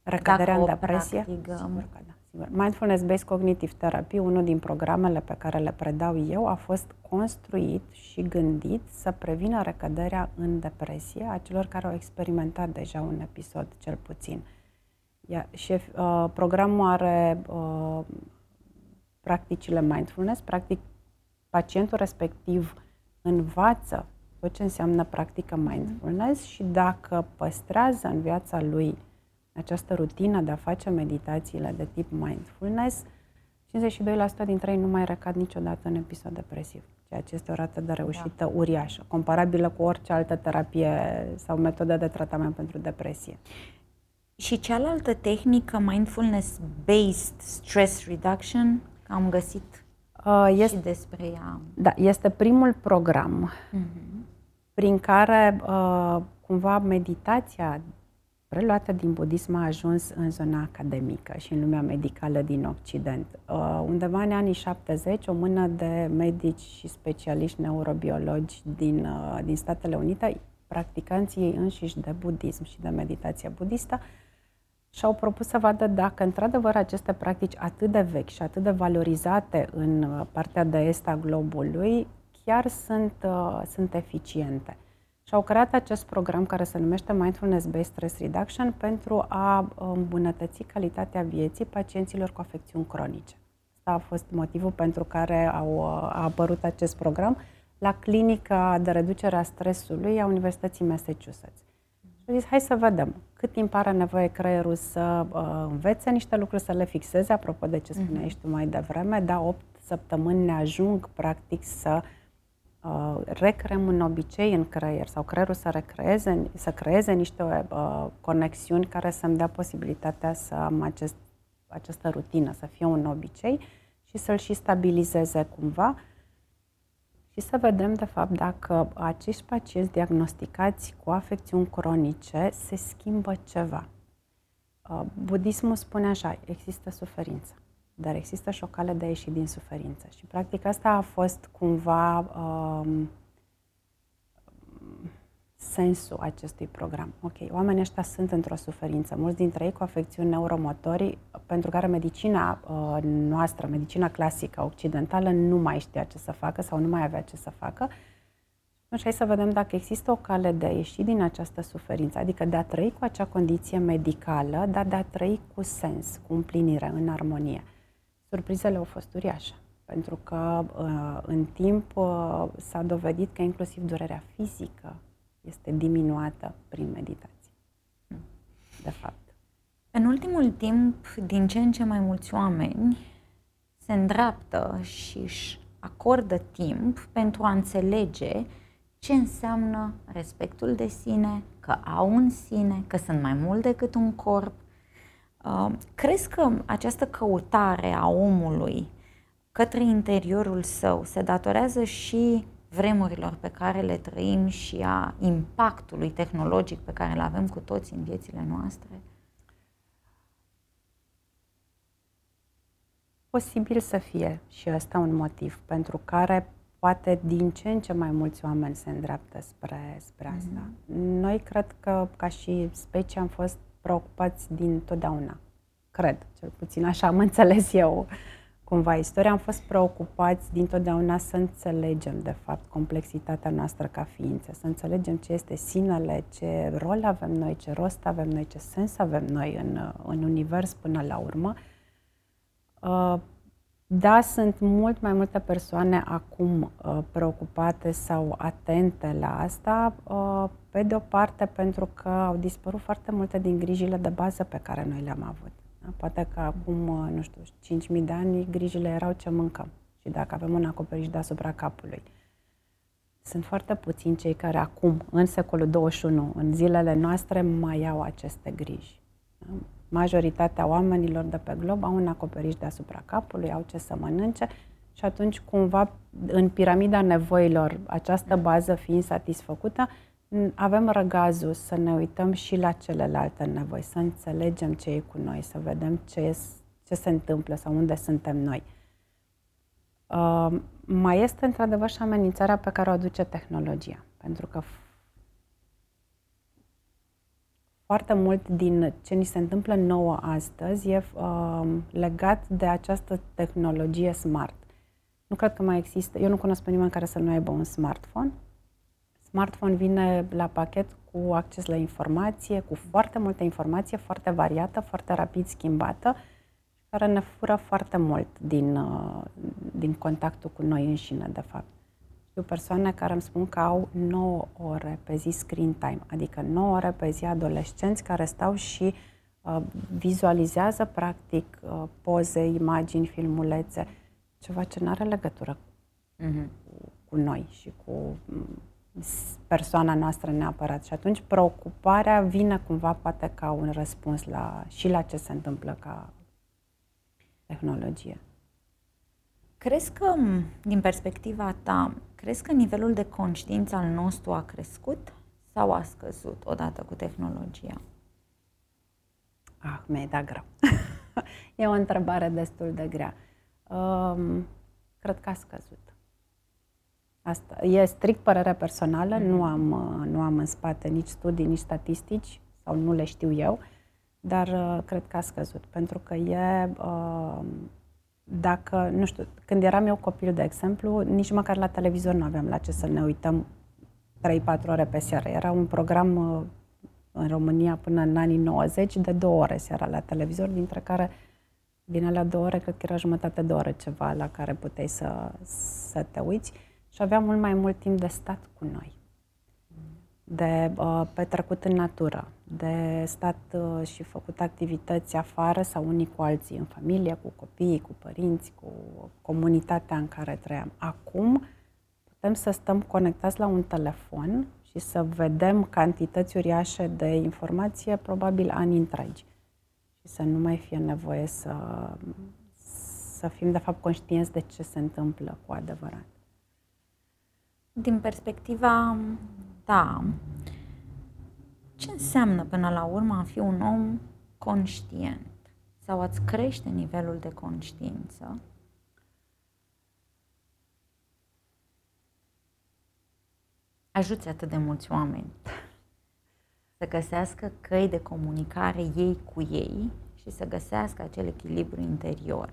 Speaker 2: Recăderea în depresie? Practicăm. Sigur că da. Sigur. Mindfulness-Based Cognitive Therapy, unul din programele pe care le predau eu, a fost construit și gândit să prevină recăderea în depresie a celor care au experimentat deja un episod, cel puțin. Ia, și uh, programul are uh, practicile mindfulness, practic pacientul respectiv învață tot ce înseamnă practică mindfulness și dacă păstrează în viața lui această rutină de a face meditațiile de tip mindfulness, 52% dintre ei nu mai recad niciodată în episod depresiv, ceea ce este o rată de reușită da. uriașă, comparabilă cu orice altă terapie sau metodă de tratament pentru depresie.
Speaker 1: Și cealaltă tehnică, mindfulness-based stress reduction, am găsit uh, este, și despre ea.
Speaker 2: Da, este primul program uh-huh. prin care uh, cumva meditația preluată din budism a ajuns în zona academică și în lumea medicală din Occident. Uh, undeva în anii 70, o mână de medici și specialiști neurobiologi din, uh, din Statele Unite, practicanții ei înșiși de budism și de meditație budistă, și-au propus să vadă dacă, într-adevăr, aceste practici atât de vechi și atât de valorizate în uh, partea de est a globului, chiar sunt, uh, sunt eficiente. Și au creat acest program care se numește Mindfulness Based Stress Reduction pentru a îmbunătăți calitatea vieții pacienților cu afecțiuni cronice. Asta a fost motivul pentru care au, a apărut acest program la clinica de reducere a stresului a Universității Massachusetts. Și au zis, hai să vedem. Cât timp are nevoie creierul să uh, învețe niște lucruri, să le fixeze, apropo de ce spuneai mm-hmm. tu mai devreme, da, 8 săptămâni ne ajung practic să uh, recreăm un obicei în creier sau creierul să recreeze, să creeze niște uh, conexiuni care să-mi dea posibilitatea să am acest, această rutină, să fie un obicei și să-l și stabilizeze cumva și să vedem, de fapt, dacă acești pacienți diagnosticați cu afecțiuni cronice se schimbă ceva. Uh, budismul spune așa, există suferință dar există și o cale de a ieși din suferință. Și practic asta a fost cumva um, sensul acestui program. Ok, oamenii ăștia sunt într-o suferință, mulți dintre ei cu afecțiuni neuromotorii, pentru care medicina uh, noastră, medicina clasică occidentală, nu mai știa ce să facă sau nu mai avea ce să facă. Și hai să vedem dacă există o cale de a ieși din această suferință, adică de a trăi cu acea condiție medicală, dar de a trăi cu sens, cu împlinire, în armonie surprizele au fost uriașe. Pentru că uh, în timp uh, s-a dovedit că inclusiv durerea fizică este diminuată prin meditație. De fapt.
Speaker 1: În ultimul timp, din ce în ce mai mulți oameni se îndreaptă și își acordă timp pentru a înțelege ce înseamnă respectul de sine, că au un sine, că sunt mai mult decât un corp, Uh, crezi că această căutare a omului către interiorul său se datorează și vremurilor pe care le trăim și a impactului tehnologic pe care îl avem cu toți în viețile noastre?
Speaker 2: Posibil să fie și ăsta un motiv pentru care poate din ce în ce mai mulți oameni se îndreaptă spre, spre asta. Mm-hmm. Noi cred că ca și specie am fost preocupați din totdeauna. Cred, cel puțin așa am înțeles eu cumva istoria. Am fost preocupați din totdeauna să înțelegem, de fapt, complexitatea noastră ca ființe, să înțelegem ce este sinele, ce rol avem noi, ce rost avem noi, ce sens avem noi în, în univers până la urmă. Uh, Da, sunt mult mai multe persoane acum uh, preocupate sau atente la asta, uh, pe de o parte pentru că au dispărut foarte multe din grijile de bază pe care noi le-am avut. Da? Poate că acum, uh, nu știu, 5.000 de ani grijile erau ce mâncăm și dacă avem un acoperiș deasupra capului. Sunt foarte puțini cei care acum, în secolul 21, în zilele noastre, mai au aceste griji. Da? majoritatea oamenilor de pe glob au un acoperiș deasupra capului, au ce să mănânce și atunci cumva în piramida nevoilor, această bază fiind satisfăcută, avem răgazul să ne uităm și la celelalte nevoi, să înțelegem ce e cu noi, să vedem ce, ce se întâmplă sau unde suntem noi. Uh, mai este într-adevăr și amenințarea pe care o aduce tehnologia, pentru că foarte mult din ce ni se întâmplă nouă astăzi e uh, legat de această tehnologie smart. Nu cred că mai există, eu nu cunosc pe nimeni care să nu aibă un smartphone. Smartphone vine la pachet cu acces la informație, cu foarte multă informație, foarte variată, foarte rapid schimbată, care ne fură foarte mult din, uh, din contactul cu noi înșine, de fapt. Știu persoane care îmi spun că au 9 ore pe zi screen time, adică 9 ore pe zi adolescenți care stau și uh, vizualizează practic uh, poze, imagini, filmulețe, ceva ce nu are legătură uh-huh. cu, cu noi și cu mm, persoana noastră neapărat. Și atunci preocuparea vine cumva poate ca un răspuns la, și la ce se întâmplă ca tehnologie.
Speaker 1: Crezi că, din perspectiva ta, crezi că nivelul de conștiință al nostru a crescut sau a scăzut odată cu tehnologia?
Speaker 2: Ah, mi-ai dat greu. e o întrebare destul de grea. Um, cred că a scăzut. Asta e strict părere personală, mm-hmm. nu, am, nu am în spate nici studii, nici statistici, sau nu le știu eu, dar uh, cred că a scăzut, pentru că e uh, dacă, nu știu, când eram eu copil, de exemplu, nici măcar la televizor nu aveam la ce să ne uităm 3-4 ore pe seară. Era un program uh, în România până în anii 90 de două ore seara la televizor, dintre care din alea două ore, cred că era jumătate de oră ceva la care puteai să, să te uiți și aveam mult mai mult timp de stat cu noi de uh, petrecut în natură, de stat uh, și făcut activități afară sau unii cu alții, în familie, cu copiii, cu părinți, cu comunitatea în care trăiam. Acum putem să stăm conectați la un telefon și să vedem cantități uriașe de informație, probabil ani întregi. Și să nu mai fie nevoie să, să fim, de fapt, conștienți de ce se întâmplă cu adevărat.
Speaker 1: Din perspectiva ta, ce înseamnă până la urmă a fi un om conștient sau a-ți crește nivelul de conștiință ajuți atât de mulți oameni să găsească căi de comunicare ei cu ei și să găsească acel echilibru interior.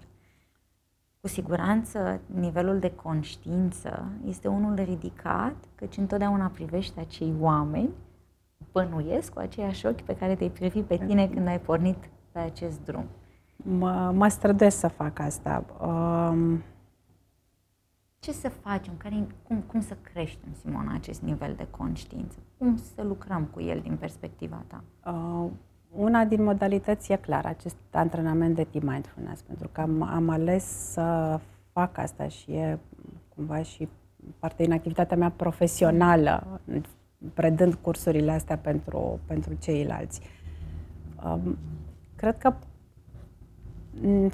Speaker 1: Cu siguranță, nivelul de conștiință este unul ridicat, căci întotdeauna privești acei oameni, bănuiesc cu aceiași ochi pe care te-ai privit pe tine când ai pornit pe acest drum.
Speaker 2: Mă, mă străduiesc să fac asta. Um...
Speaker 1: Ce să facem? Care, cum, cum să creștem, Simona, acest nivel de conștiință? Cum să lucrăm cu el din perspectiva ta?
Speaker 2: Uh, una din modalități e clar acest antrenament de team mindfulness, pentru că am, am ales să fac asta și e cumva și parte din activitatea mea profesională, predând cursurile astea pentru, pentru ceilalți. Um, cred că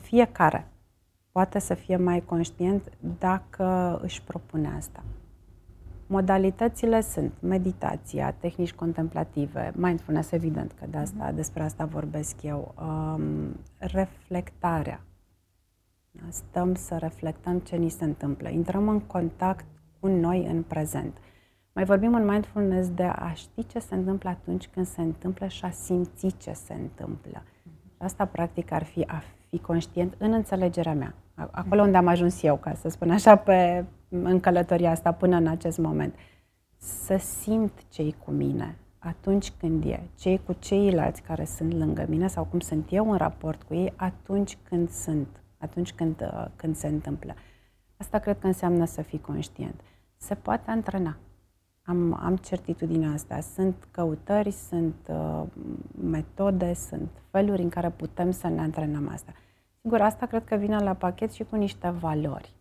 Speaker 2: fiecare poate să fie mai conștient dacă își propune asta. Modalitățile sunt meditația, tehnici contemplative, mindfulness, evident că de asta, mhm. despre asta vorbesc eu, um, reflectarea. Stăm să reflectăm ce ni se întâmplă. Intrăm în contact cu noi în prezent. Mai vorbim în mindfulness de a ști ce se întâmplă atunci când se întâmplă și a simți ce se întâmplă. Mhm. Asta, practic, ar fi a fi conștient în înțelegerea mea. Acolo unde am ajuns eu, ca să spun așa, pe, în călătoria asta până în acest moment. Să simt cei cu mine atunci când e, cei cu ceilalți care sunt lângă mine sau cum sunt eu în raport cu ei atunci când sunt atunci când, uh, când se întâmplă. Asta cred că înseamnă să fii conștient. Se poate antrena. Am, am certitudinea asta. Sunt căutări, sunt uh, metode, sunt feluri în care putem să ne antrenăm asta. Sigur, asta cred că vine la pachet și cu niște valori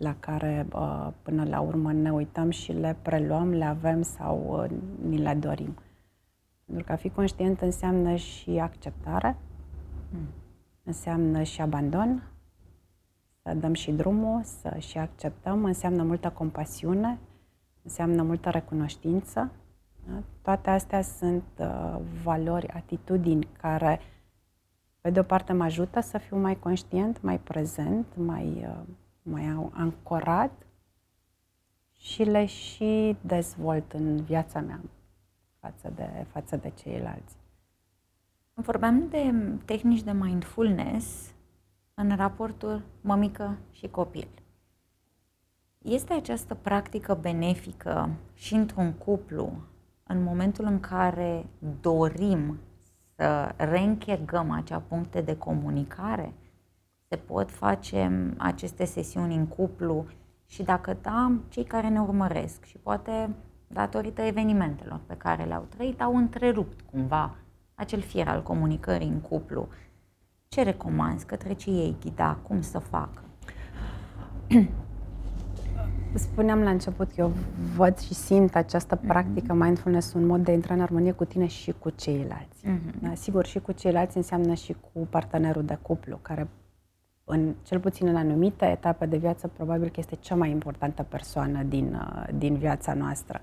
Speaker 2: la care uh, până la urmă ne uităm și le preluăm, le avem sau uh, ni le dorim. Pentru că a fi conștient înseamnă și acceptare, mm. înseamnă și abandon, să dăm și drumul, să și acceptăm, înseamnă multă compasiune, înseamnă multă recunoștință. Da? Toate astea sunt uh, valori, atitudini care, pe de o parte, mă ajută să fiu mai conștient, mai prezent, mai, uh, mai ancorat și le și dezvolt în viața mea față de, față de ceilalți.
Speaker 1: Vorbeam de tehnici de mindfulness în raportul mămică și copil. Este această practică benefică și într-un cuplu în momentul în care dorim să reînchegăm acea puncte de comunicare? Se pot face aceste sesiuni în cuplu și dacă da, cei care ne urmăresc și poate datorită evenimentelor pe care le-au trăit, au întrerupt cumva acel fier al comunicării în cuplu. Ce recomanzi către ce ei ghida, cum să facă?
Speaker 2: Spuneam la început, eu văd și simt această mm-hmm. practică mindfulness, un mod de a intra în armonie cu tine și cu ceilalți. Mm-hmm. Da? Sigur, și cu ceilalți înseamnă și cu partenerul de cuplu, care în cel puțin în anumite etape de viață, probabil că este cea mai importantă persoană din, uh, din viața noastră.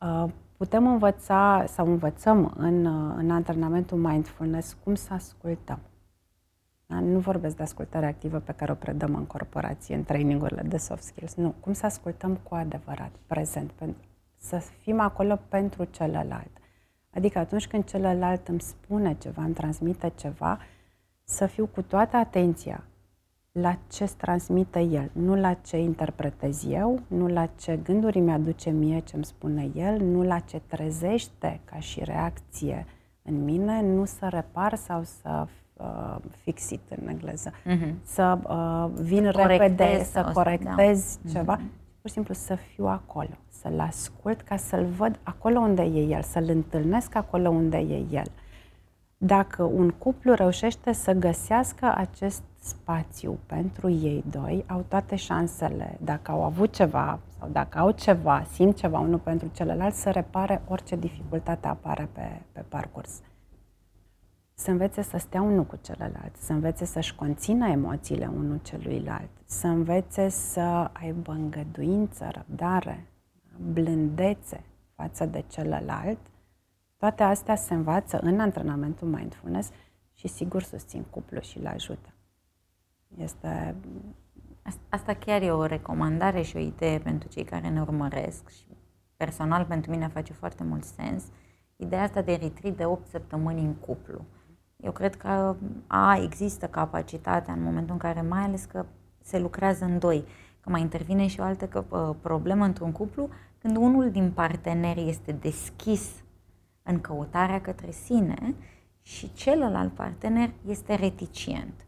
Speaker 2: Uh, putem învăța sau învățăm în, uh, în antrenamentul mindfulness cum să ascultăm. Da? Nu vorbesc de ascultare activă pe care o predăm în corporație, în trainingurile de soft skills. Nu. Cum să ascultăm cu adevărat, prezent, pentru, să fim acolo pentru celălalt. Adică atunci când celălalt îmi spune ceva, îmi transmite ceva, să fiu cu toată atenția la ce îți transmite el, nu la ce interpretez eu, nu la ce gânduri mi-aduce mie ce îmi spune el, nu la ce trezește ca și reacție în mine, nu să repar sau să uh, fixit în engleză, uh-huh. să uh, vin corectez repede, să corectez da. ceva, uh-huh. pur și simplu să fiu acolo, să-l ascult ca să-l văd acolo unde e el, să-l întâlnesc acolo unde e el. Dacă un cuplu reușește să găsească acest spațiu pentru ei doi, au toate șansele, dacă au avut ceva sau dacă au ceva, simt ceva unul pentru celălalt, să repare orice dificultate apare pe, pe parcurs. Să învețe să stea unul cu celălalt, să învețe să-și conțină emoțiile unul celuilalt, să învețe să aibă îngăduință, răbdare, blândețe față de celălalt. Toate astea se învață în antrenamentul mindfulness și sigur susțin cuplu și le ajută. Este...
Speaker 1: Asta chiar e o recomandare și o idee pentru cei care ne urmăresc și personal pentru mine face foarte mult sens. Ideea asta de retreat de 8 săptămâni în cuplu. Eu cred că a, există capacitatea în momentul în care, mai ales că se lucrează în doi, că mai intervine și o altă că, uh, problemă într-un cuplu, când unul din parteneri este deschis în căutarea către sine și celălalt partener este reticent.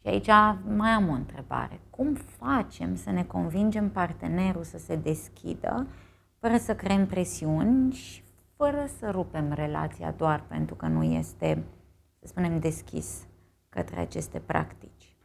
Speaker 1: Și aici mai am o întrebare. Cum facem să ne convingem partenerul să se deschidă fără să creăm presiuni și fără să rupem relația doar pentru că nu este, să spunem, deschis către aceste practici?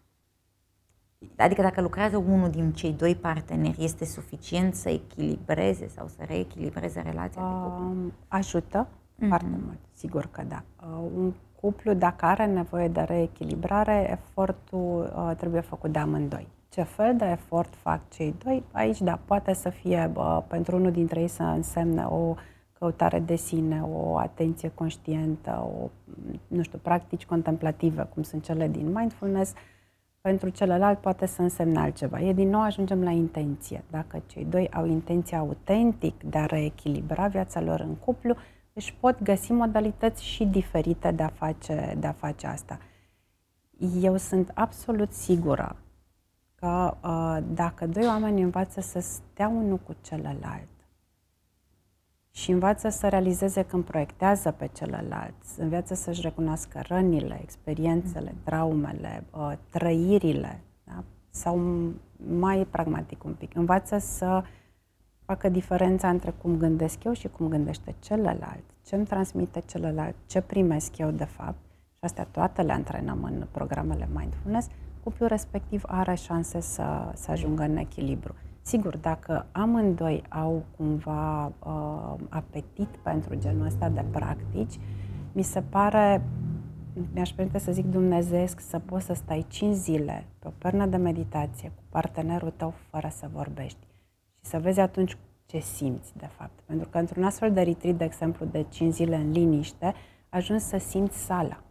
Speaker 1: Adică dacă lucrează unul din cei doi parteneri, este suficient să echilibreze sau să reechilibreze relația uh, de cuplu?
Speaker 2: Ajută uh-huh. foarte mult, sigur că da. Uh, un cuplu, dacă are nevoie de reechilibrare, efortul uh, trebuie făcut de amândoi. Ce fel de efort fac cei doi? Aici, da, poate să fie uh, pentru unul dintre ei să însemne o căutare de sine, o atenție conștientă, o, nu știu, practici contemplative, cum sunt cele din mindfulness, pentru celălalt poate să însemne altceva. E din nou ajungem la intenție. Dacă cei doi au intenția autentic de a reechilibra viața lor în cuplu, își pot găsi modalități și diferite de a face, de a face asta. Eu sunt absolut sigură că uh, dacă doi oameni învață să stea unul cu celălalt și învață să realizeze când proiectează pe celălalt, învață să-și recunoască rănile, experiențele, traumele, uh, trăirile, da? sau mai pragmatic un pic, învață să facă diferența între cum gândesc eu și cum gândește celălalt, ce îmi transmite celălalt, ce primesc eu de fapt, și astea toate le antrenăm în programele mindfulness, cuplul respectiv are șanse să, să ajungă în echilibru. Sigur, dacă amândoi au cumva uh, apetit pentru genul ăsta de practici, mi se pare, mi-aș permite să zic dumnezeesc, să poți să stai 5 zile pe o pernă de meditație cu partenerul tău fără să vorbești și să vezi atunci ce simți, de fapt. Pentru că într-un astfel de retreat, de exemplu, de 5 zile în liniște, ajungi să simți sala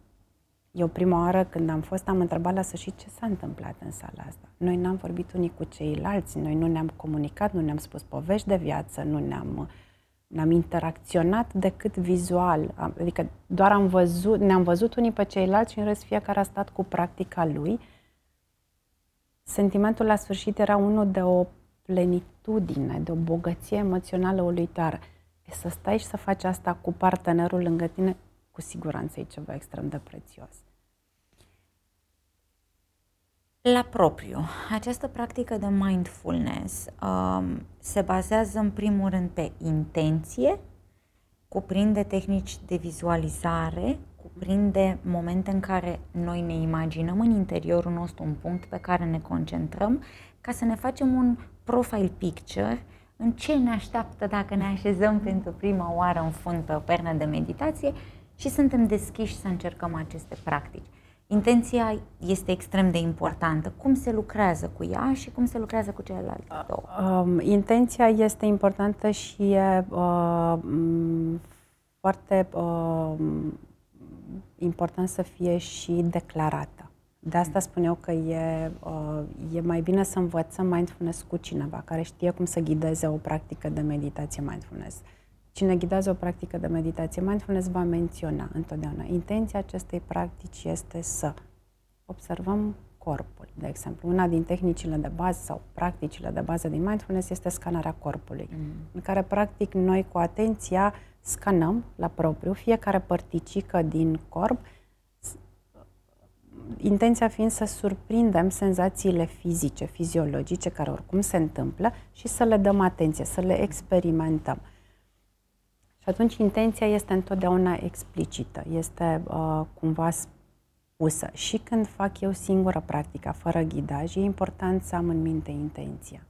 Speaker 2: eu prima oară când am fost am întrebat la sfârșit ce s-a întâmplat în sala asta. Noi n-am vorbit unii cu ceilalți, noi nu ne-am comunicat, nu ne-am spus povești de viață, nu ne-am, ne-am interacționat decât vizual. Adică doar am văzut, ne-am văzut unii pe ceilalți și în rest fiecare a stat cu practica lui. Sentimentul la sfârșit era unul de o plenitudine, de o bogăție emoțională uluitoare. E să stai și să faci asta cu partenerul lângă tine, cu siguranță e ceva extrem de prețios.
Speaker 1: La propriu, această practică de mindfulness um, se bazează în primul rând pe intenție, cuprinde tehnici de vizualizare, cuprinde momente în care noi ne imaginăm în interiorul nostru un punct pe care ne concentrăm ca să ne facem un profile picture în ce ne așteaptă dacă ne așezăm pentru prima oară în fund pe o pernă de meditație și suntem deschiși să încercăm aceste practici. Intenția este extrem de importantă. Cum se lucrează cu ea și cum se lucrează cu celelalte două?
Speaker 2: Um, intenția este importantă și e uh, foarte uh, important să fie și declarată. De asta spun eu că e, uh, e mai bine să învățăm mindfulness cu cineva care știe cum să ghideze o practică de meditație mindfulness. Uh, Cine ghidează o practică de meditație mindfulness va menționa întotdeauna. Intenția acestei practici este să observăm corpul. De exemplu, una din tehnicile de bază sau practicile de bază din mindfulness este scanarea corpului, mm. în care practic noi cu atenția scanăm la propriu fiecare părticică din corp, intenția fiind să surprindem senzațiile fizice, fiziologice, care oricum se întâmplă și să le dăm atenție, să le experimentăm. Și atunci intenția este întotdeauna explicită, este uh, cumva spusă. Și când fac eu singură practica, fără ghidaj, e important să am în minte intenția.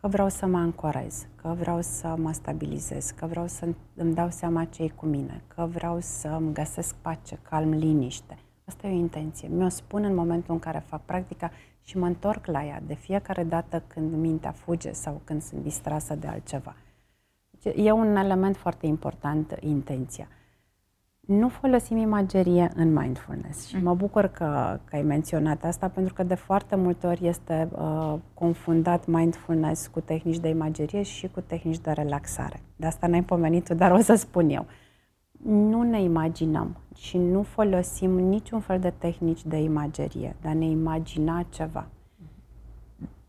Speaker 2: Că vreau să mă ancorez, că vreau să mă stabilizez, că vreau să îmi dau seama ce e cu mine, că vreau să îmi găsesc pace, calm, liniște. Asta e o intenție. Mi-o spun în momentul în care fac practica și mă întorc la ea de fiecare dată când mintea fuge sau când sunt distrasă de altceva. E un element foarte important, intenția. Nu folosim imagerie în mindfulness și mă bucur că, că ai menționat asta pentru că de foarte multe ori este uh, confundat mindfulness cu tehnici de imagerie și cu tehnici de relaxare. De asta n-ai pomenit dar o să spun eu. Nu ne imaginăm și nu folosim niciun fel de tehnici de imagerie, dar ne imagina ceva.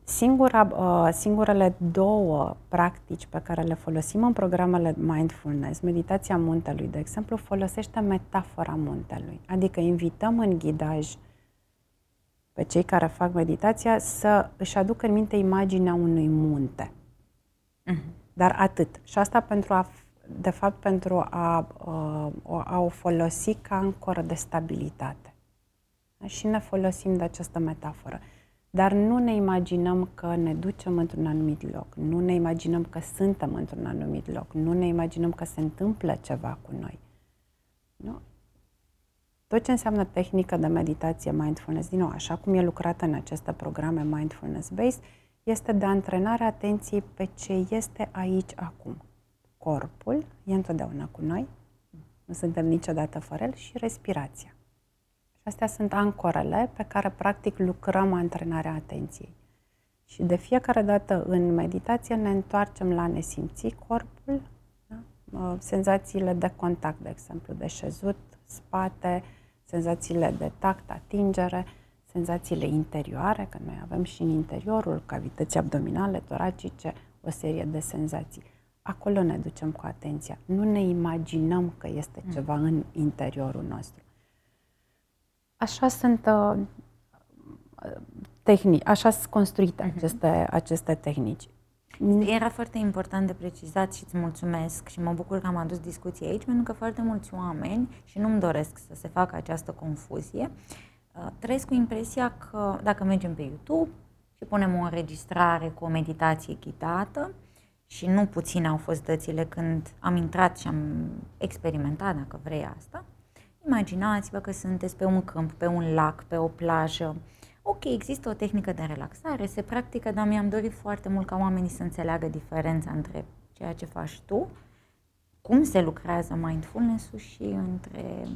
Speaker 2: Singura, uh, singurele două practici pe care le folosim în programele mindfulness, meditația muntelui, de exemplu, folosește metafora muntelui. Adică invităm în ghidaj pe cei care fac meditația să își aducă în minte imaginea unui munte. Mm-hmm. Dar atât. Și asta pentru a, de fapt, pentru a, uh, a o folosi ca ancoră de stabilitate. Și ne folosim de această metaforă. Dar nu ne imaginăm că ne ducem într-un anumit loc, nu ne imaginăm că suntem într-un anumit loc, nu ne imaginăm că se întâmplă ceva cu noi. Nu? Tot ce înseamnă tehnică de meditație mindfulness, din nou, așa cum e lucrată în aceste programe mindfulness-based, este de antrenare atenției pe ce este aici acum. Corpul e întotdeauna cu noi, nu suntem niciodată fără el, și respirația. Și astea sunt ancorele pe care practic lucrăm antrenarea atenției. Și de fiecare dată în meditație ne întoarcem la ne simți corpul, da? senzațiile de contact, de exemplu, de șezut, spate, senzațiile de tact, atingere, senzațiile interioare, că noi avem și în interiorul cavității abdominale, toracice, o serie de senzații. Acolo ne ducem cu atenția. Nu ne imaginăm că este mm. ceva în interiorul nostru. Așa sunt uh, tehnici, așa sunt construite uh-huh. aceste, aceste tehnici.
Speaker 1: Era foarte important de precizat și îți mulțumesc și mă bucur că am adus discuții aici, pentru că foarte mulți oameni, și nu-mi doresc să se facă această confuzie, uh, trăiesc cu impresia că dacă mergem pe YouTube și punem o înregistrare cu o meditație ghidată, și nu puține au fost dățile când am intrat și am experimentat, dacă vrei asta, imaginați-vă că sunteți pe un câmp, pe un lac, pe o plajă, Ok, există o tehnică de relaxare, se practică, dar mi-am dorit foarte mult ca oamenii să înțeleagă diferența între ceea ce faci tu, cum se lucrează mindfulness-ul și între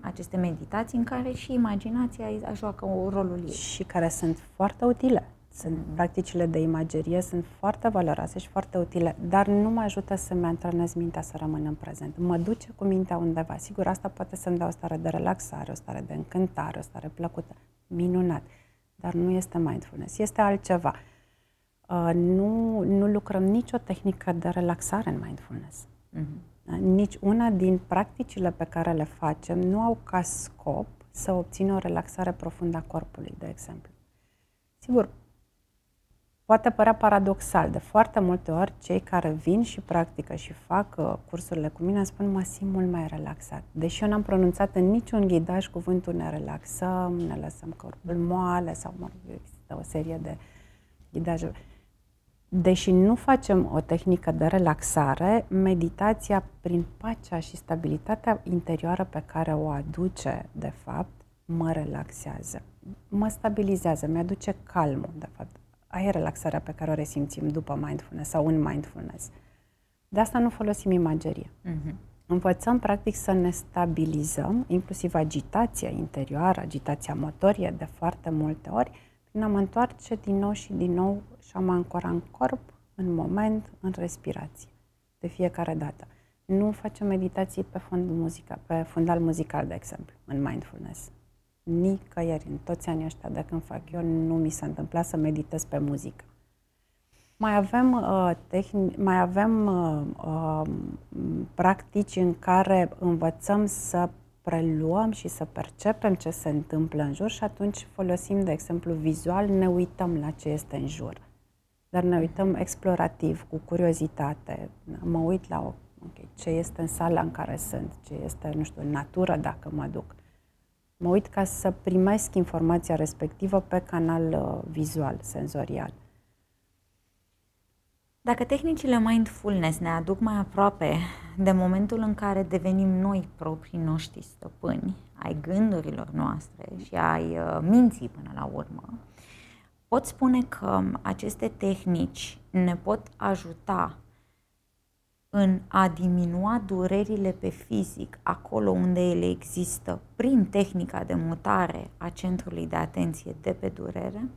Speaker 1: aceste meditații în care și imaginația joacă o rolul ei.
Speaker 2: Și care sunt foarte utile. Sunt practicile de imagerie, sunt foarte valoroase și foarte utile, dar nu mă ajută să-mi antrenez mintea să rămân în prezent. Mă duce cu mintea undeva. Sigur, asta poate să-mi dea o stare de relaxare, o stare de încântare, o stare plăcută minunat. Dar nu este mindfulness, este altceva. Uh, nu, nu lucrăm nicio tehnică de relaxare în mindfulness. Mm-hmm. Nici una din practicile pe care le facem nu au ca scop să obțină o relaxare profundă a corpului, de exemplu. Sigur, Poate părea paradoxal, de foarte multe ori cei care vin și practică și fac uh, cursurile cu mine spun mă simt mult mai relaxat. Deși eu n-am pronunțat în niciun ghidaj cuvântul ne relaxăm, ne lăsăm corpul moale sau mă, există o serie de ghidaje. Deși nu facem o tehnică de relaxare, meditația prin pacea și stabilitatea interioară pe care o aduce, de fapt, mă relaxează. Mă stabilizează, mi-aduce calmul, de fapt aia e relaxarea pe care o resimțim după mindfulness sau în mindfulness. De asta nu folosim imagerie. Uh-huh. Învățăm, practic, să ne stabilizăm, inclusiv agitația interioară, agitația motorie, de foarte multe ori, prin a mă întoarce din nou și din nou și a mă ancora în corp, în moment, în respirație, de fiecare dată. Nu facem meditații pe fond muzica, pe fundal muzical, de exemplu, în mindfulness nicăieri în toți anii ăștia de când fac eu, nu mi s-a întâmplat să meditez pe muzică. Mai avem, uh, tehni- mai avem uh, uh, practici în care învățăm să preluăm și să percepem ce se întâmplă în jur și atunci folosim, de exemplu, vizual, ne uităm la ce este în jur. Dar ne uităm explorativ, cu curiozitate. Mă uit la okay, ce este în sala în care sunt, ce este, nu știu, în natură dacă mă duc mă uit ca să primesc informația respectivă pe canal uh, vizual, senzorial.
Speaker 1: Dacă tehnicile mindfulness ne aduc mai aproape de momentul în care devenim noi proprii noștri stăpâni, ai gândurilor noastre și ai uh, minții până la urmă, pot spune că aceste tehnici ne pot ajuta în a diminua durerile pe fizic acolo unde ele există prin tehnica de mutare a centrului de atenție de pe durere?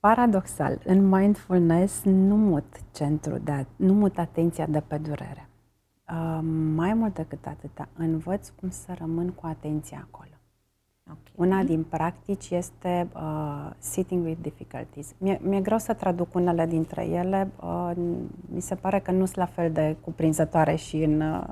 Speaker 2: Paradoxal, în mindfulness nu mut centru de, nu mut atenția de pe durere. Uh, mai mult decât atâta, învăț cum să rămân cu atenția acolo. Okay. Una din practici este uh, sitting with difficulties. Mi-e, mi-e greu să traduc unele dintre ele. Uh, mi se pare că nu sunt la fel de cuprinzătoare și în, uh,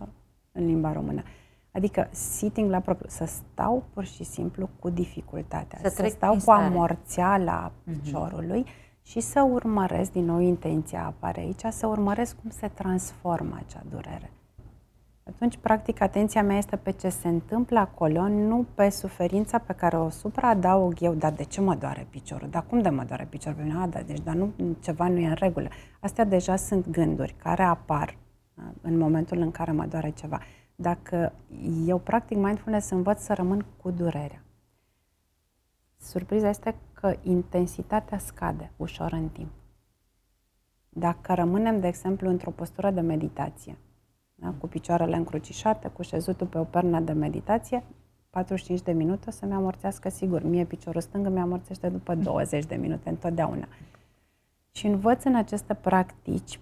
Speaker 2: în limba română. Adică sitting la propriu, să stau pur și simplu cu dificultatea, să, să stau cu amorțeala uh-huh. piciorului și să urmăresc, din nou intenția apare aici, să urmăresc cum se transformă acea durere. Atunci, practic, atenția mea este pe ce se întâmplă acolo, nu pe suferința pe care o supraadaug eu. Dar de ce mă doare piciorul? Dar cum de mă doare piciorul? A, da, deci, dar nu, ceva nu e în regulă. Astea deja sunt gânduri care apar în momentul în care mă doare ceva. Dacă eu practic mindfulness, învăț să rămân cu durerea. Surpriza este că intensitatea scade ușor în timp. Dacă rămânem, de exemplu, într-o postură de meditație, da? cu picioarele încrucișate, cu șezutul pe o pernă de meditație, 45 de minute o să-mi amorțească sigur. Mie piciorul stâng îmi amorțește după 20 de minute, întotdeauna. Și învăț în aceste practici,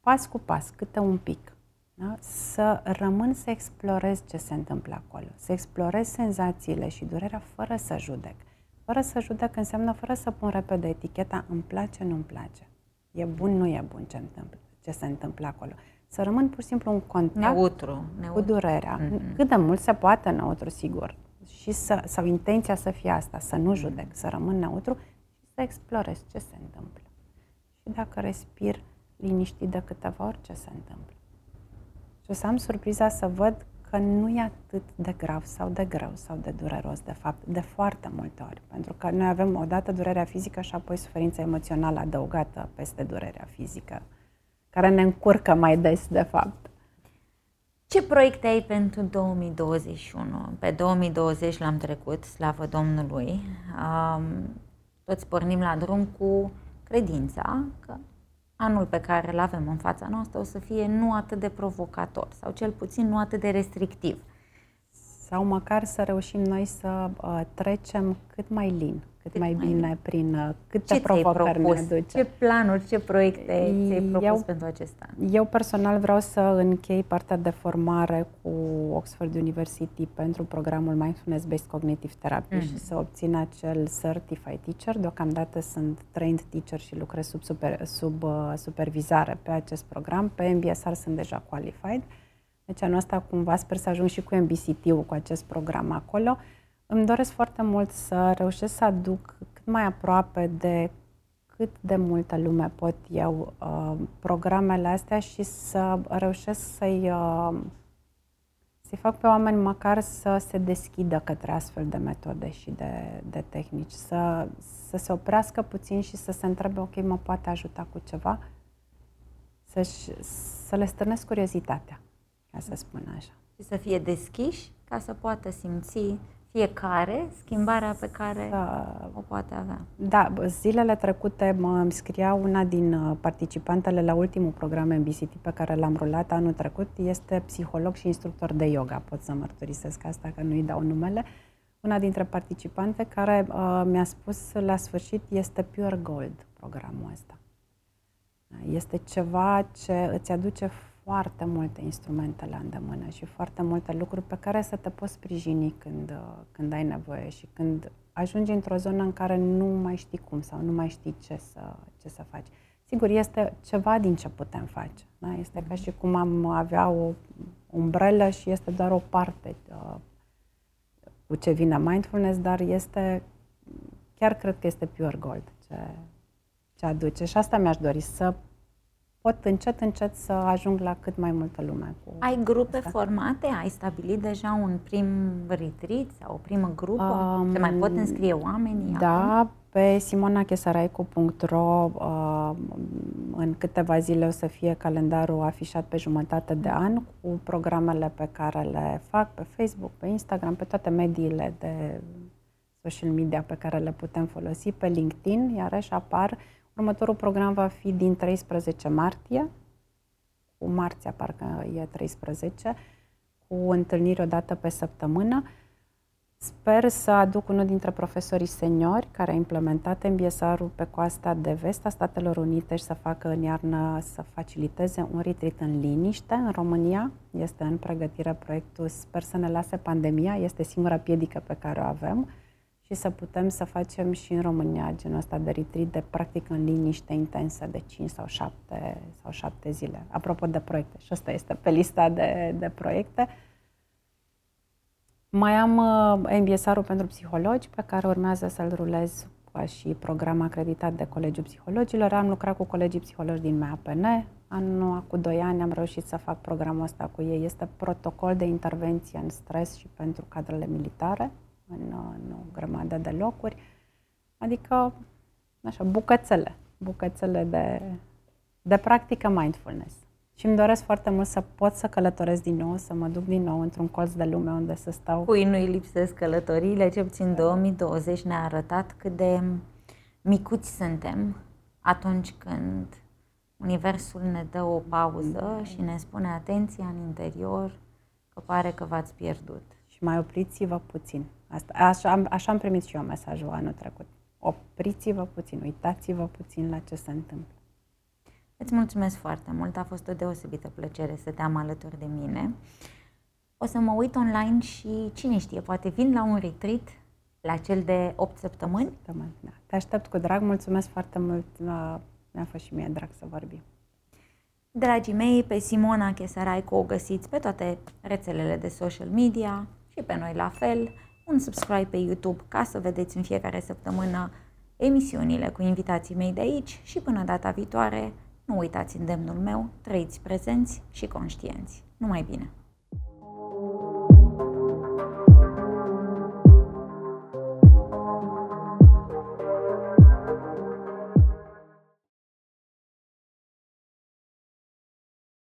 Speaker 2: pas cu pas, câte un pic, da? să rămân să explorez ce se întâmplă acolo, să explorez senzațiile și durerea fără să judec. Fără să judec înseamnă fără să pun repede eticheta îmi place, nu-mi place. E bun, nu e bun ce, întâmplă, ce se întâmplă acolo. Să rămân pur și simplu în contact
Speaker 1: neutru, neutru.
Speaker 2: cu durerea. Mm-hmm. Cât de mult se poate neutru, sigur. Și să, sau intenția să fie asta, să nu judec, să rămân neutru și să explorez ce se întâmplă. Și dacă respir liniștit de câteva ori, ce se întâmplă. Și o să am surpriza să văd că nu e atât de grav sau de greu sau de dureros, de fapt, de foarte multe ori. Pentru că noi avem odată durerea fizică și apoi suferința emoțională adăugată peste durerea fizică, care ne încurcă mai des, de fapt.
Speaker 1: Ce proiecte ai pentru 2021? Pe 2020 l-am trecut, slavă Domnului. Um, toți pornim la drum cu credința că anul pe care îl avem în fața noastră o să fie nu atât de provocator sau cel puțin nu atât de restrictiv.
Speaker 2: Sau măcar să reușim noi să uh, trecem cât mai lin cât mai, mai bine prin uh, câte ce provocări ne aduce.
Speaker 1: Ce planuri, ce proiecte ți-ai propus eu, pentru acest an?
Speaker 2: Eu personal vreau să închei partea de formare cu Oxford University pentru programul Mindfulness Based Cognitive Therapy mm-hmm. și să obțin acel Certified Teacher. Deocamdată sunt trained teacher și lucrez sub, super, sub uh, supervizare pe acest program. Pe MBSR sunt deja qualified. Deci anul ăsta cumva sper să ajung și cu MBCT-ul, cu acest program acolo. Îmi doresc foarte mult să reușesc să aduc cât mai aproape de cât de multă lume pot eu uh, programele astea și să reușesc să-i, uh, să fac pe oameni măcar să se deschidă către astfel de metode și de, de tehnici, să, să se oprească puțin și să se întrebe, ok, mă poate ajuta cu ceva, să să le stârnesc curiozitatea, ca să spun așa.
Speaker 1: Și să fie deschiși ca să poată simți fiecare schimbarea pe care da. o poate avea.
Speaker 2: Da, zilele trecute mă scria una din uh, participantele la ultimul program MBCT pe care l-am rulat anul trecut. Este psiholog și instructor de yoga, pot să mărturisesc asta, că nu-i dau numele. Una dintre participante care uh, mi-a spus la sfârșit este pure gold programul ăsta. Este ceva ce îți aduce foarte multe instrumente la îndemână și foarte multe lucruri pe care să te poți sprijini când, uh, când ai nevoie și când ajungi într-o zonă în care nu mai știi cum sau nu mai știi ce să, ce să faci. Sigur, este ceva din ce putem face. Da? Este ca și cum am avea o umbrelă și este doar o parte uh, cu ce vine mindfulness, dar este, chiar cred că este pure gold ce, ce aduce. Și asta mi-aș dori, să pot încet, încet să ajung la cât mai multă lume. Cu
Speaker 1: Ai grupe asta. formate? Ai stabilit deja un prim retreat sau o primă grupă? Um, Se mai pot înscrie oamenii?
Speaker 2: Da, acum? pe simonachesaraicu.ro uh, în câteva zile o să fie calendarul afișat pe jumătate de an cu programele pe care le fac pe Facebook, pe Instagram, pe toate mediile de social media pe care le putem folosi, pe LinkedIn, iarăși apar Următorul program va fi din 13 martie, cu marțea parcă e 13, cu întâlniri o dată pe săptămână. Sper să aduc unul dintre profesorii seniori care a implementat MBSR-ul pe coasta de vest a Statelor Unite și să facă în iarnă să faciliteze un retreat în liniște în România. Este în pregătire proiectul, sper să ne lase pandemia, este singura piedică pe care o avem și să putem să facem și în România genul ăsta de retreat de practic în liniște intensă de 5 sau 7, sau 7 zile. Apropo de proiecte, și asta este pe lista de, de proiecte. Mai am uh, MBSR-ul pentru psihologi, pe care urmează să-l rulez ca și program acreditat de Colegiul Psihologilor. Am lucrat cu colegii psihologi din MAPN. Anul cu 2 ani am reușit să fac programul ăsta cu ei. Este protocol de intervenție în stres și pentru cadrele militare în, în o grămadă de locuri. Adică, așa, bucățele, bucățele de, de practică mindfulness. Și îmi doresc foarte mult să pot să călătoresc din nou, să mă duc din nou într-un colț de lume unde să stau.
Speaker 1: Cui nu-i lipsesc călătoriile, ce puțin 2020 ne-a arătat cât de micuți suntem atunci când Universul ne dă o pauză și ne spune atenția în interior că pare că v-ați pierdut.
Speaker 2: Și mai opriți-vă puțin. Asta, așa, așa am primit și eu mesajul anul trecut. Opriți-vă puțin, uitați-vă puțin la ce se întâmplă.
Speaker 1: Îți mulțumesc foarte mult, a fost o deosebită plăcere să te am alături de mine. O să mă uit online și cine știe, poate vin la un retreat la cel de 8 săptămâni?
Speaker 2: săptămâni da. Te aștept cu drag, mulțumesc foarte mult uh, ne-a fost și mie drag să vorbim.
Speaker 1: Dragii mei, pe Simona Chesaraicu o găsiți pe toate rețelele de social media și pe noi la fel. Un subscribe pe YouTube ca să vedeți în fiecare săptămână emisiunile cu invitații mei de aici și până data viitoare, nu uitați îndemnul meu, trăiți prezenți și conștienți. Numai bine!